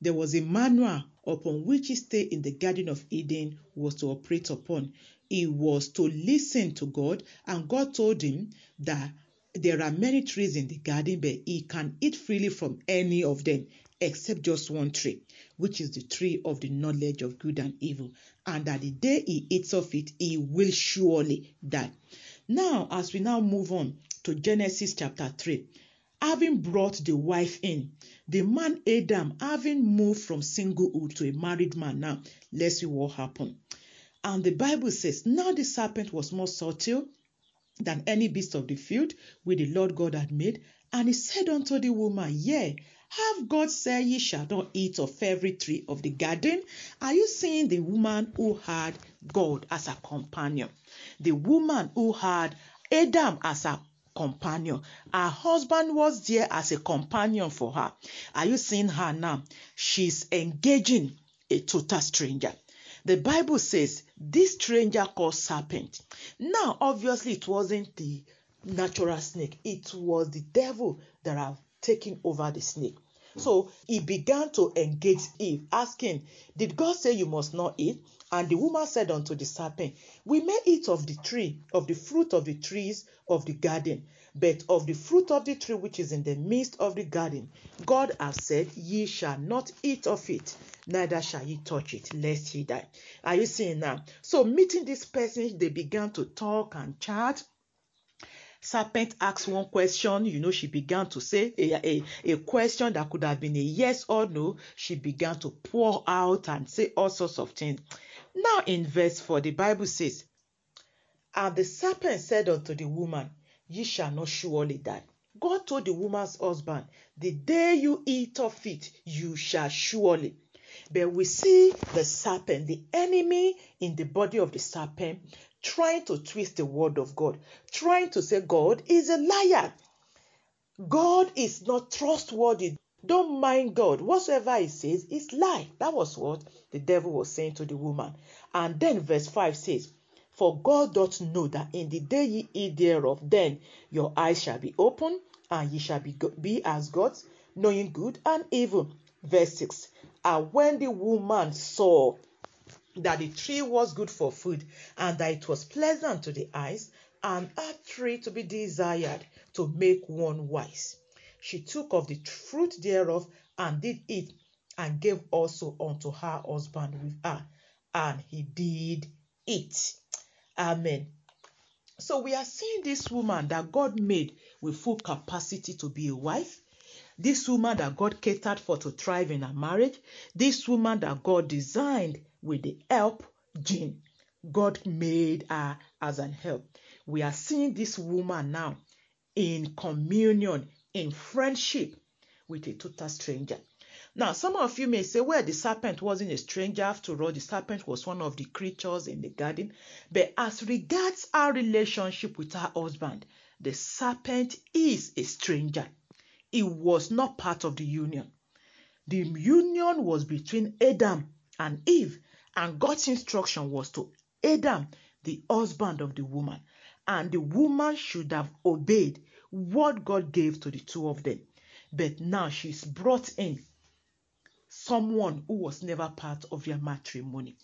There was a manual upon which he stayed in the Garden of Eden was to operate upon he was to listen to God, and God told him that there are many trees in the garden, but he can eat freely from any of them except just one tree, which is the tree of the knowledge of good and evil. And that the day he eats of it, he will surely die. Now, as we now move on to Genesis chapter 3, having brought the wife in, the man Adam, having moved from singlehood to a married man, now let's see what happened. And the Bible says, Now the serpent was more subtle than any beast of the field which the Lord God had made. And he said unto the woman, Yea, have God said ye shall not eat of every tree of the garden? Are you seeing the woman who had God as a companion? The woman who had Adam as a companion. Her husband was there as a companion for her. Are you seeing her now? She's engaging a total stranger. The Bible says this stranger called serpent. Now, obviously, it wasn't the natural snake, it was the devil that have taken over the snake. So he began to engage Eve, asking, Did God say you must not eat? And the woman said unto the serpent, We may eat of the tree, of the fruit of the trees of the garden, but of the fruit of the tree which is in the midst of the garden, God has said, Ye shall not eat of it, neither shall ye touch it, lest ye die. Are you seeing now? So, meeting this person, they began to talk and chat serpent asked one question you know she began to say a, a, a question that could have been a yes or no. She began to pour out and say all sorts of things. Now in verse 4 the bible says and the serpent said unto the woman ye shall not surely die. God told the woman's husband the day you eat of it you shall surely but we see the serpent, the enemy in the body of the serpent, trying to twist the word of God, trying to say God is a liar. God is not trustworthy. Don't mind God. Whatsoever he says is lie. That was what the devil was saying to the woman. And then verse 5 says, For God doth know that in the day ye eat thereof, then your eyes shall be open, and ye shall be, be as gods, knowing good and evil. Verse 6 And when the woman saw that the tree was good for food, and that it was pleasant to the eyes, and a tree to be desired to make one wise. She took of the fruit thereof and did eat, and gave also unto her husband with her, and he did eat. Amen. So we are seeing this woman that God made with full capacity to be a wife. This woman that God catered for to thrive in her marriage. This woman that God designed with the help gene. God made her as an help. We are seeing this woman now in communion, in friendship with a total stranger. Now, some of you may say, well, the serpent wasn't a stranger. After all, the serpent was one of the creatures in the garden. But as regards our relationship with our husband, the serpent is a stranger. It was not part of the union. The union was between Adam and Eve, and God's instruction was to Adam, the husband of the woman, and the woman should have obeyed what God gave to the two of them. But now she's brought in someone who was never part of your matrimony.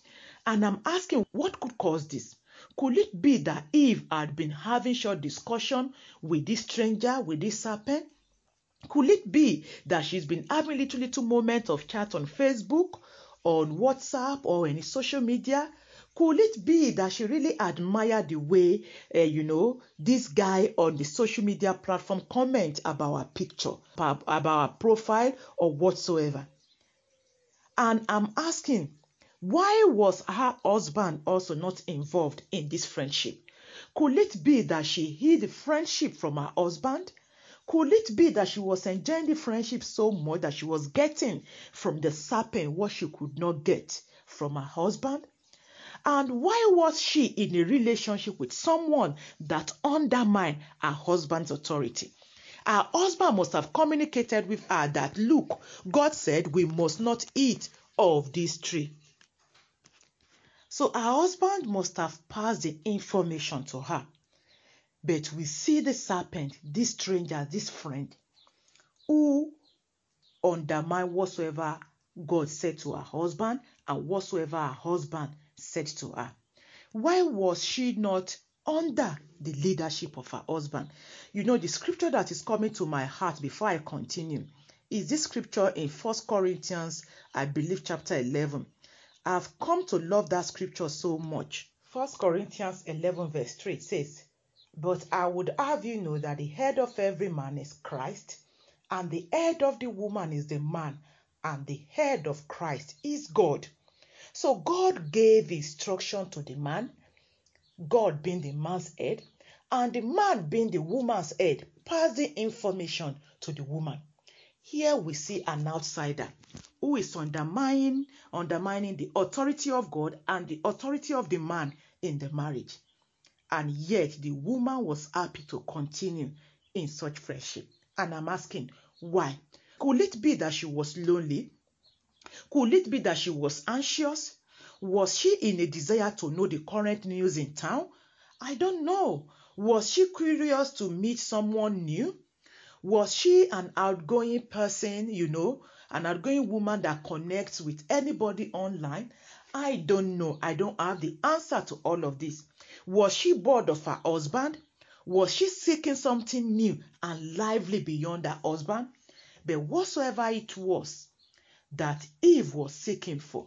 And I'm asking, what could cause this? Could it be that Eve had been having short discussion with this stranger, with this serpent? Could it be that she's been having little little moments of chat on Facebook, on WhatsApp, or any social media? Could it be that she really admired the way, uh, you know, this guy on the social media platform comment about our picture, about our profile, or whatsoever? And I'm asking, why was her husband also not involved in this friendship? Could it be that she hid the friendship from her husband? Could it be that she was enjoying the friendship so much that she was getting from the serpent what she could not get from her husband? And why was she in a relationship with someone that undermined her husband's authority? Her husband must have communicated with her that, look, God said we must not eat of this tree. So her husband must have passed the information to her. But we see the serpent, this stranger, this friend, who undermined whatsoever God said to her husband and whatsoever her husband said to her. Why was she not under the leadership of her husband? You know, the scripture that is coming to my heart before I continue is this scripture in First Corinthians, I believe, chapter 11. I've come to love that scripture so much. First Corinthians 11, verse 3 it says, But I would have you know that the head of every man is Christ, and the head of the woman is the man, and the head of Christ is God. So God gave instruction to the man, God being the man's head, and the man being the woman's head, passed the information to the woman. Here we see an outsider who is undermining, undermining the authority of God and the authority of the man in the marriage. And yet the woman was happy to continue in such friendship. And I'm asking, why? Could it be that she was lonely? Could it be that she was anxious? Was she in a desire to know the current news in town? I don't know. Was she curious to meet someone new? Was she an outgoing person, you know, an outgoing woman that connects with anybody online? I don't know. I don't have the answer to all of this. Was she bored of her husband? Was she seeking something new and lively beyond her husband? But whatsoever it was that Eve was seeking for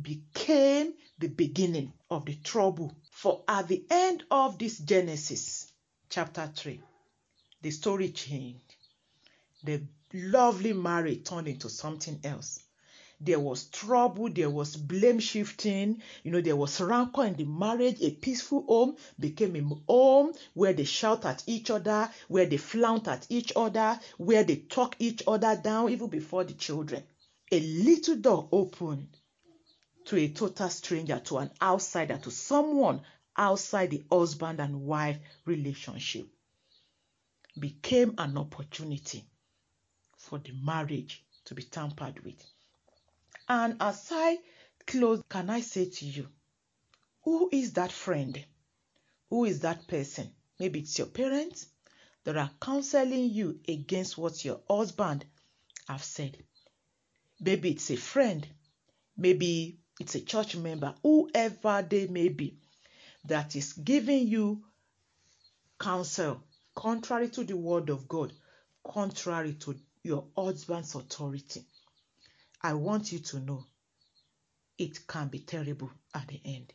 became the beginning of the trouble. For at the end of this Genesis chapter 3, the story changed. The lovely marriage turned into something else. There was trouble, there was blame shifting, you know, there was rancor in the marriage. A peaceful home became a home where they shout at each other, where they flaunt at each other, where they talk each other down, even before the children. A little door opened to a total stranger, to an outsider, to someone outside the husband and wife relationship became an opportunity for the marriage to be tampered with. And as I close, can I say to you, who is that friend? Who is that person? Maybe it's your parents that are counseling you against what your husband have said. Maybe it's a friend. Maybe it's a church member, whoever they may be, that is giving you counsel contrary to the word of God, contrary to your husband's authority. I want you to know it can be terrible at the end.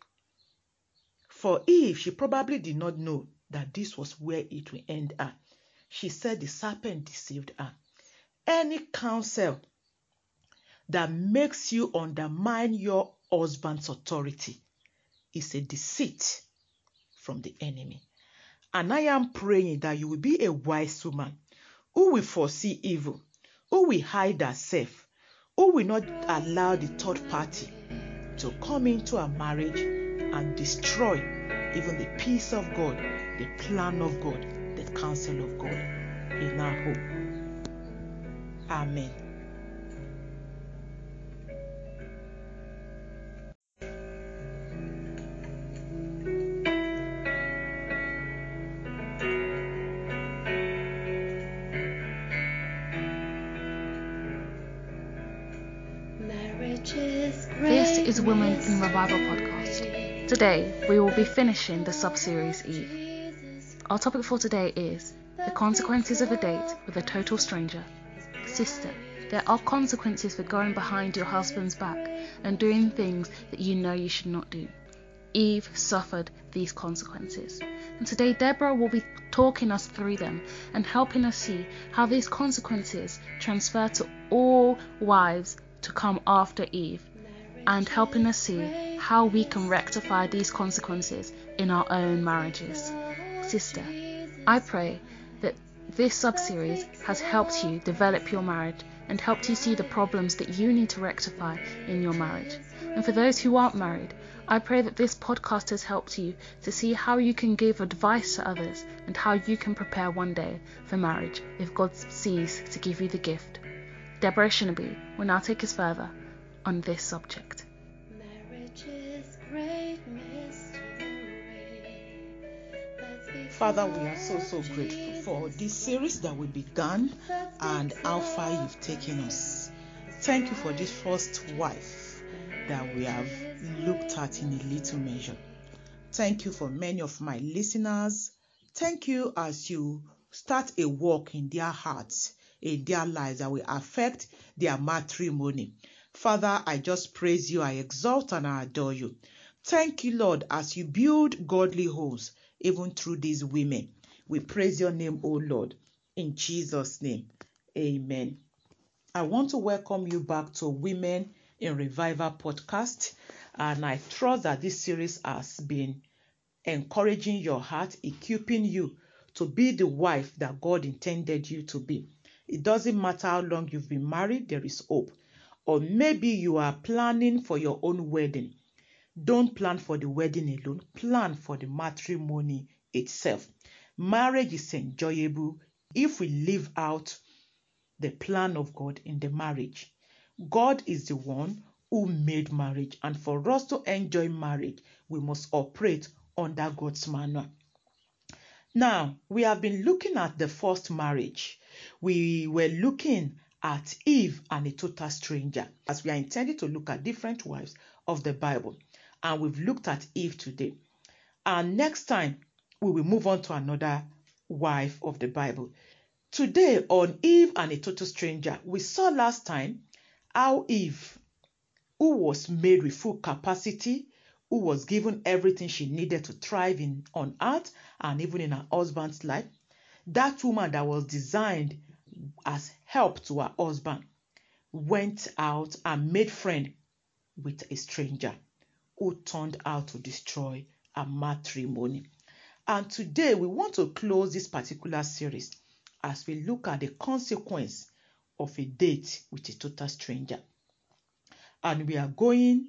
For Eve, she probably did not know that this was where it will end at. She said the serpent deceived her. Any counsel that makes you undermine your husband's authority is a deceit from the enemy. And I am praying that you will be a wise woman who will foresee evil, who will hide herself, who will not allow the third party to come into a marriage and destroy even the peace of God, the plan of God, the counsel of God in our home. Amen. Is Women in Revival podcast. Today, we will be finishing the sub series Eve. Our topic for today is the consequences of a date with a total stranger. Sister, there are consequences for going behind your husband's back and doing things that you know you should not do. Eve suffered these consequences. And today, Deborah will be talking us through them and helping us see how these consequences transfer to all wives to come after Eve and helping us see how we can rectify these consequences in our own marriages. Sister, I pray that this sub series has helped you develop your marriage and helped you see the problems that you need to rectify in your marriage. And for those who aren't married, I pray that this podcast has helped you to see how you can give advice to others and how you can prepare one day for marriage if God sees to give you the gift. Deborah Shinaby will now take us further on this subject. Father, we are so, so grateful for this series that we began and how far you've taken us. Thank you for this first wife that we have looked at in a little measure. Thank you for many of my listeners. Thank you as you start a work in their hearts, in their lives that will affect their matrimony. Father, I just praise you, I exalt and I adore you. Thank you, Lord, as you build godly homes even through these women. We praise your name, O Lord. In Jesus' name, amen. I want to welcome you back to Women in Revival podcast. And I trust that this series has been encouraging your heart, equipping you to be the wife that God intended you to be. It doesn't matter how long you've been married, there is hope. Or maybe you are planning for your own wedding. Don't plan for the wedding alone, plan for the matrimony itself. Marriage is enjoyable if we live out the plan of God in the marriage. God is the one who made marriage, and for us to enjoy marriage, we must operate under God's manual. Now, we have been looking at the first marriage. We were looking at Eve and a total stranger, as we are intended to look at different wives of the Bible. And we've looked at Eve today. And next time, we will move on to another wife of the Bible. Today, on Eve and a total stranger, we saw last time how Eve, who was made with full capacity, who was given everything she needed to thrive in on earth and even in her husband's life, that woman that was designed as help to her husband went out and made friend with a stranger who turned out to destroy a matrimony. And today we want to close this particular series as we look at the consequence of a date with a total stranger. And we are going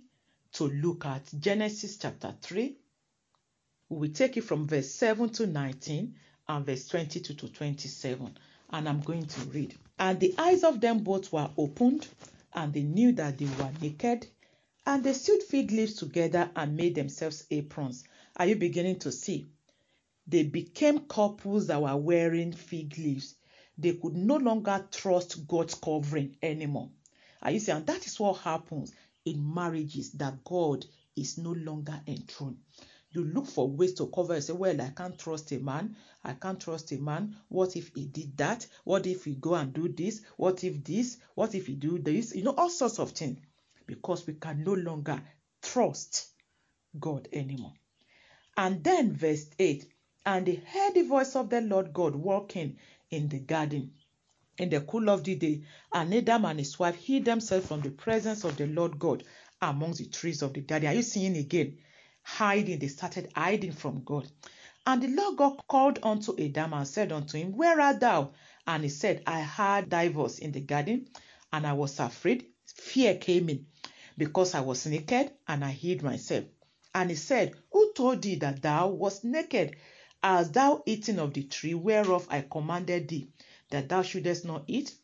to look at Genesis chapter 3. We will take it from verse 7 to 19 and verse 22 to 27. And I'm going to read. And the eyes of them both were opened, and they knew that they were naked. And they sewed fig leaves together and made themselves aprons. Are you beginning to see? They became couples that were wearing fig leaves. They could no longer trust God's covering anymore. Are you? And that is what happens in marriages that God is no longer enthroned. You look for ways to cover and say, Well, I can't trust a man. I can't trust a man. What if he did that? What if he go and do this? What if this? What if he do this? You know, all sorts of things. Because we can no longer trust God anymore. And then verse 8 And they heard the voice of the Lord God walking in the garden in the cool of the day, and Adam and his wife hid themselves from the presence of the Lord God amongst the trees of the garden. Are you seeing again? Hiding. They started hiding from God. And the Lord God called unto Adam and said unto him, Where art thou? And he said, I heard thy voice in the garden, and I was afraid. Fear came in, because I was naked, and I hid myself. And he said, Who told thee that thou wast naked? Hast thou eaten of the tree whereof I commanded thee? that thou shouldest not eat?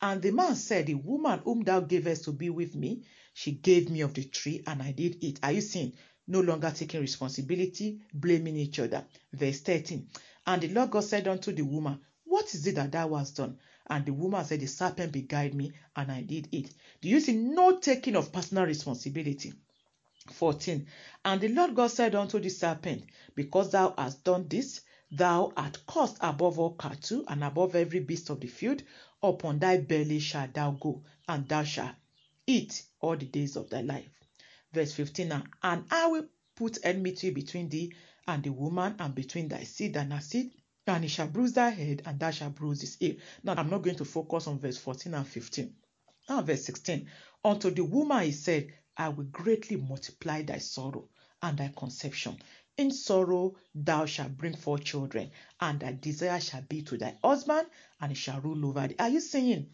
And the man said, The woman whom thou gavest to be with me, she gave me of the tree, and I did eat. Are you seeing? No longer taking responsibility, blaming each other. Verse 13. And the Lord God said unto the woman, What is it that thou hast done? And the woman said, The serpent beguiled me, and I did it. Do you see? No taking of personal responsibility. 14. And the Lord God said unto the serpent, Because thou hast done this, Thou art cursed above all cattle and above every beast of the field. Upon thy belly shalt thou go, and thou shalt eat all the days of thy life. Verse 15 And I will put enmity between thee and the woman, and between thy seed and her seed, and he shall bruise thy head, and thou shalt bruise his heel. Now, I'm not going to focus on verse 14 and 15. Now, verse 16 Unto the woman he said, I will greatly multiply thy sorrow and thy conception. In sorrow thou shalt bring forth children, and thy desire shall be to thy husband, and he shall rule over thee. Are you saying?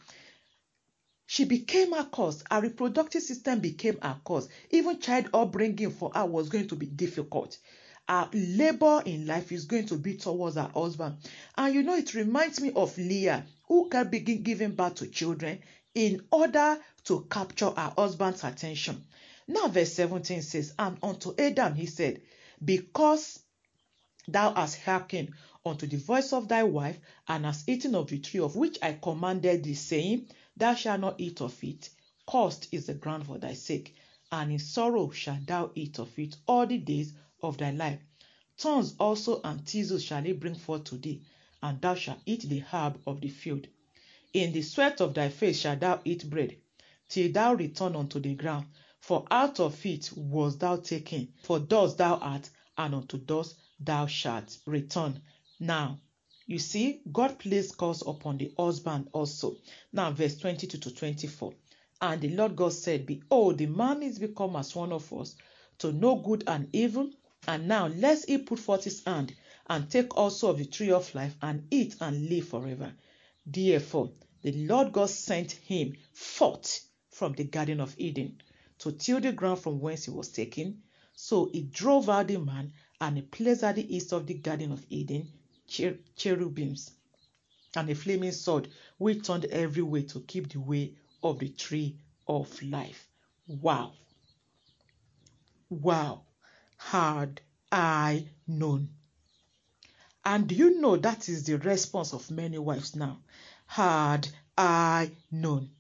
She became a cause. Her reproductive system became a cause. Even child upbringing for her was going to be difficult. Her labor in life is going to be towards her husband. And you know, it reminds me of Leah, who can begin giving birth to children in order to capture her husband's attention. Now, verse 17 says, And unto Adam he said, because thou hast hearkened unto the voice of thy wife, and hast eaten of the tree of which I commanded thee, saying, Thou shalt not eat of it. Cursed is the ground for thy sake, and in sorrow shalt thou eat of it all the days of thy life. Thorns also and thistles shall it bring forth to thee, and thou shalt eat the herb of the field. In the sweat of thy face shalt thou eat bread, till thou return unto the ground, for out of it was thou taken, for dust thou art, and unto dust thou shalt return. Now, you see, God placed curse upon the husband also. Now, verse 22 to 24. And the Lord God said, Behold, the man is become as one of us, to know good and evil. And now, lest he put forth his hand, and take also of the tree of life, and eat and live forever. Therefore, the Lord God sent him forth from the Garden of Eden to till the ground from whence he was taken. So he drove out the man and he placed at the east of the Garden of Eden cher- cherubims and a flaming sword which turned every way to keep the way of the tree of life. Wow. Wow. Had I known. And do you know that is the response of many wives now? Had I known.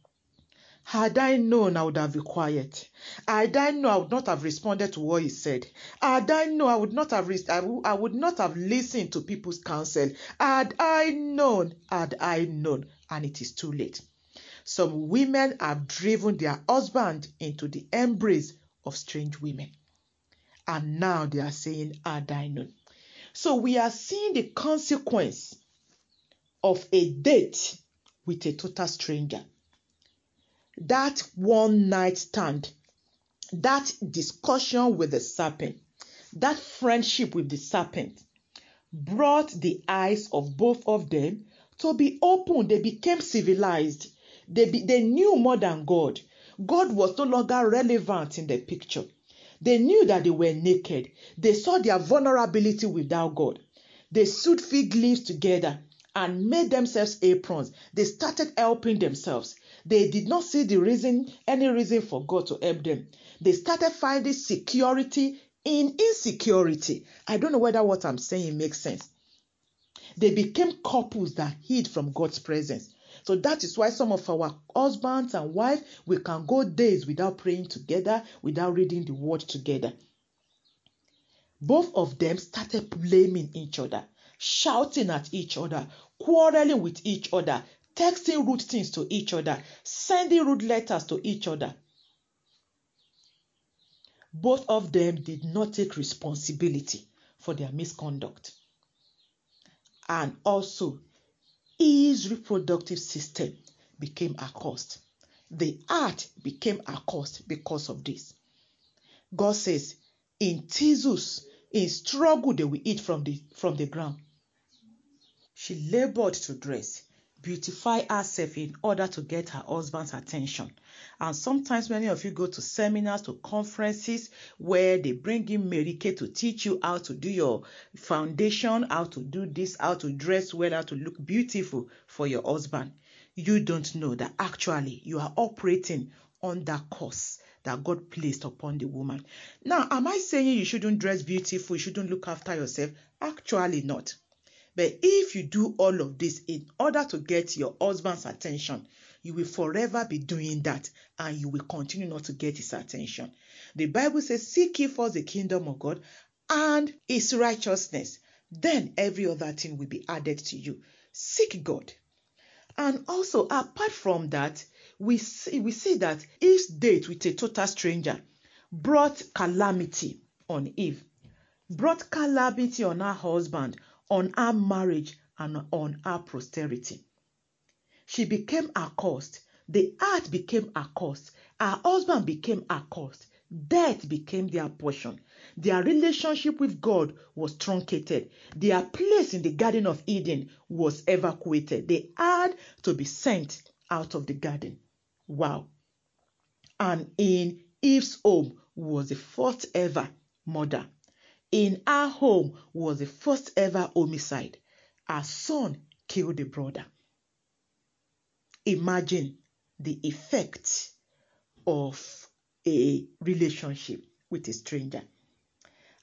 Had I known, I would have been quiet. Had I known, I would not have responded to what he said. Had I known, I would not have res- I, w- I would not have listened to people's counsel. Had I known, had I known, and it is too late. Some women have driven their husband into the embrace of strange women, and now they are saying, "Had I known." So we are seeing the consequence of a date with a total stranger that one night stand, that discussion with the serpent, that friendship with the serpent brought the eyes of both of them to be open. They became civilized. They, be, they knew more than God. God was no longer relevant in the picture. They knew that they were naked. They saw their vulnerability without God. They sewed fig leaves together and made themselves aprons. They started helping themselves. They did not see the reason, any reason for God to help them. They started finding security in insecurity. I don't know whether what I'm saying makes sense. They became couples that hid from God's presence. So that is why some of our husbands and wives we can go days without praying together, without reading the word together. Both of them started blaming each other, shouting at each other, quarreling with each other, texting rude things to each other, sending rude letters to each other. Both of them did not take responsibility for their misconduct. And also, his reproductive system became accursed. The earth became accursed because of this. God says, in tissues, in struggle, they will eat from the from the ground. She labored to dress, beautify herself in order to get her husband's attention. And sometimes many of you go to seminars, to conferences where they bring in Mary Kay to teach you how to do your foundation, how to do this, how to dress well, how to look beautiful for your husband. You don't know that actually you are operating on that curse that God placed upon the woman. Now, am I saying you shouldn't dress beautiful, you shouldn't look after yourself? Actually, not. But if you do all of this in order to get your husband's attention, you will forever be doing that and you will continue not to get his attention. The Bible says, Seek ye first the kingdom of God and his righteousness. Then every other thing will be added to you. Seek God. And also, apart from that, we see, we see that Eve's date with a total stranger brought calamity on Eve, brought calamity on her husband, on her marriage, and on her posterity. She became accursed. The earth became accursed. Her husband became accursed. Death became their portion. Their relationship with God was truncated. Their place in the Garden of Eden was evacuated. They had to be sent out of the garden. Wow. And in Eve's home was the first ever murder. In our home was the first ever homicide. Our son killed a brother. Imagine the effect of a relationship with a stranger.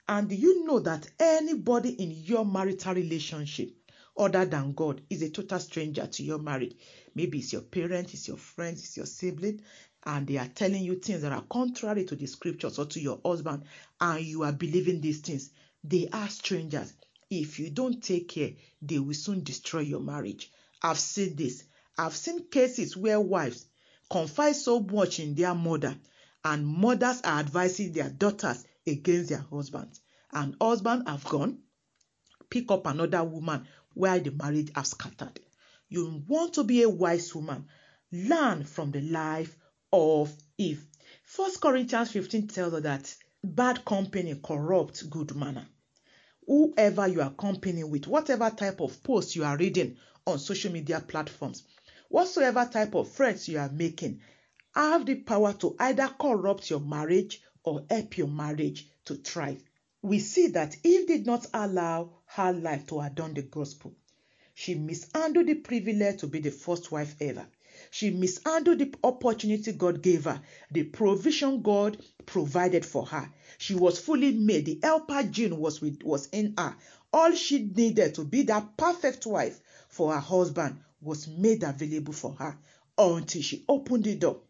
And you know that anybody in your marital relationship other than God is a total stranger to your marriage? Maybe it's your parent, it's your friends, it's your sibling, and they are telling you things that are contrary to the scriptures or to your husband, and you are believing these things. They are strangers. If you don't take care, they will soon destroy your marriage. I've seen this. I've seen cases where wives confide so much in their mother, and mothers are advising their daughters against their husbands. And husbands have gone, pick up another woman while the marriage has scattered. You want to be a wise woman. Learn from the life of Eve. First Corinthians 15 tells us that bad company corrupts good manner. Whoever you are accompanying with, whatever type of post you are reading on social media platforms, whatsoever type of friends you are making, have the power to either corrupt your marriage or help your marriage to thrive. We see that Eve did not allow her life to adorn the gospel. She mishandled the privilege to be the first wife ever. She mishandled the opportunity God gave her, the provision God provided for her. She was fully made. The helper gene was, with, was in her. All she needed to be that perfect wife for her husband was made available for her until she opened the door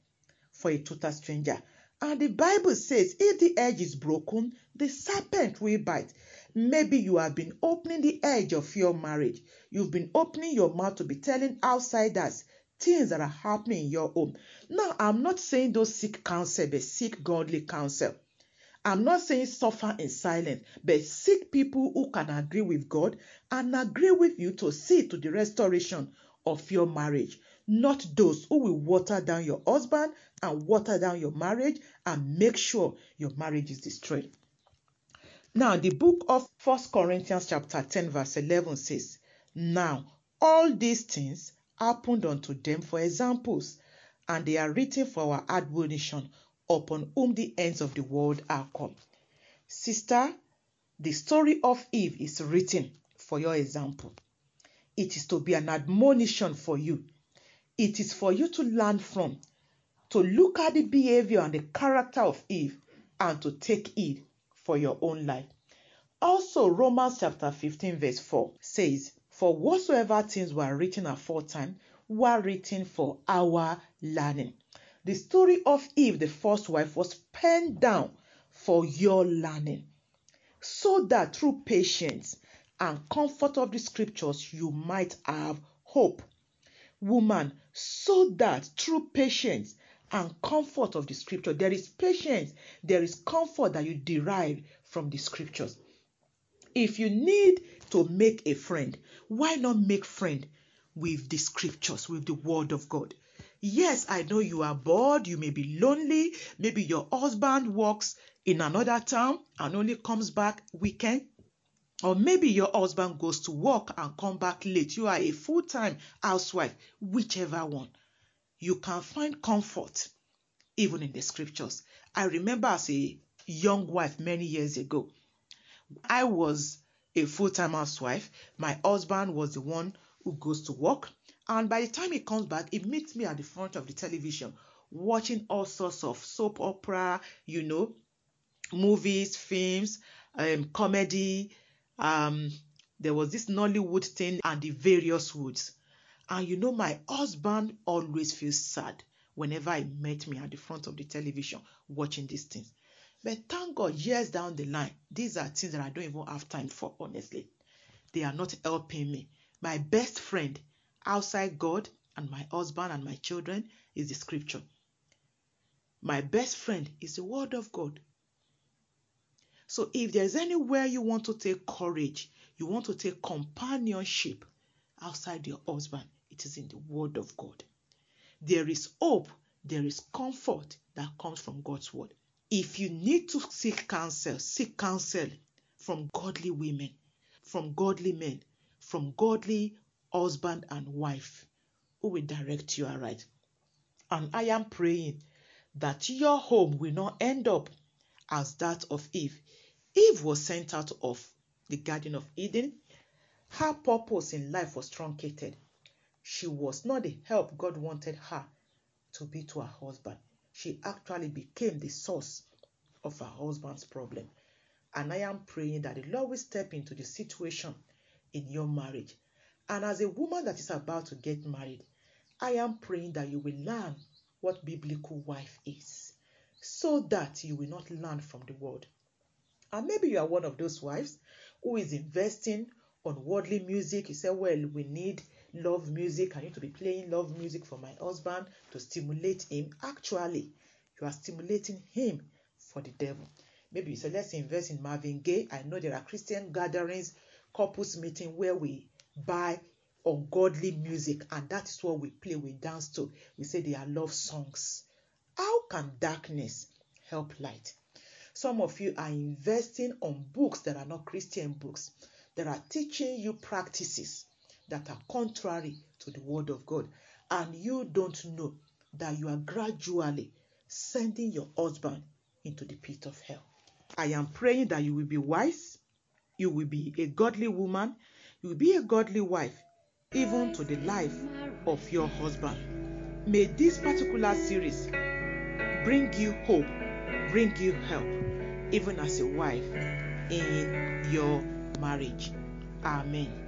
for a total stranger. And the Bible says, if the edge is broken, the serpent will bite. Maybe you have been opening the edge of your marriage. You've been opening your mouth to be telling outsiders things that are happening in your home. Now, I'm not saying those seek counsel, but seek godly counsel. I'm not saying suffer in silence, but seek people who can agree with God and agree with you to see to the restoration of your marriage, not those who will water down your husband and water down your marriage and make sure your marriage is destroyed. Now, the book of First Corinthians chapter 10 verse 11 says, Now, all these things happened unto them for examples, and they are written for our admonition, upon whom the ends of the world are come. Sister, the story of Eve is written for your example. It is to be an admonition for you. It is for you to learn from, to look at the behavior and the character of Eve, and to take it for your own life. Also, Romans chapter 15, verse 4 says, For whatsoever things were written aforetime were written for our learning. The story of Eve, the first wife, was penned down for your learning, so that through patience and comfort of the scriptures you might have hope. Woman, so that through patience and comfort of the scripture, there is patience, there is comfort that you derive from the scriptures. If you need to make a friend, why not make friend with the scriptures, with the word of God? Yes, I know you are bored, you may be lonely, maybe your husband works in another town and only comes back weekend. Or maybe your husband goes to work and come back late. You are a full-time housewife, whichever one. You can find comfort even in the scriptures. I remember as a young wife many years ago, I was a full-time housewife. My husband was the one who goes to work. And by the time he comes back, he meets me at the front of the television watching all sorts of soap opera, you know, movies, films, um, comedy. Um, there was this Nollywood thing and the various woods. And you know, my husband always feels sad whenever I met me at the front of the television watching these things. But thank God, years down the line, these are things that I don't even have time for, honestly. They are not helping me. My best friend outside God and my husband and my children is the scripture. My best friend is the word of God. So if there's anywhere you want to take courage, you want to take companionship outside your husband, it is in the word of God. There is hope, there is comfort that comes from God's word. If you need to seek counsel, seek counsel from godly women, from godly men, from godly husband and wife who will direct you aright. And I am praying that your home will not end up as that of Eve. Eve was sent out of the Garden of Eden. Her purpose in life was truncated. She was not the help God wanted her to be to her husband. She actually became the source of her husband's problem. And I am praying that the Lord will step into the situation in your marriage. And as a woman that is about to get married, I am praying that you will learn what biblical wife is so that you will not learn from the world. And maybe you are one of those wives who is investing on worldly music. You say, Well, we need love music. I need to be playing love music for my husband to stimulate him. Actually, you are stimulating him for the devil. Maybe you say, Let's invest in Marvin Gaye. I know there are Christian gatherings, couples meeting where we buy ungodly music and that is what we play, we dance to. We say they are love songs. How can darkness help light? Some of you are investing on books that are not Christian books, that are teaching you practices that are contrary to the Word of God, and you don't know that you are gradually sending your husband into the pit of hell. I am praying that you will be wise, you will be a godly woman, you will be a godly wife, even to the life of your husband. May this particular series bring you hope, bring you help, even as a wife in your marriage. Amen.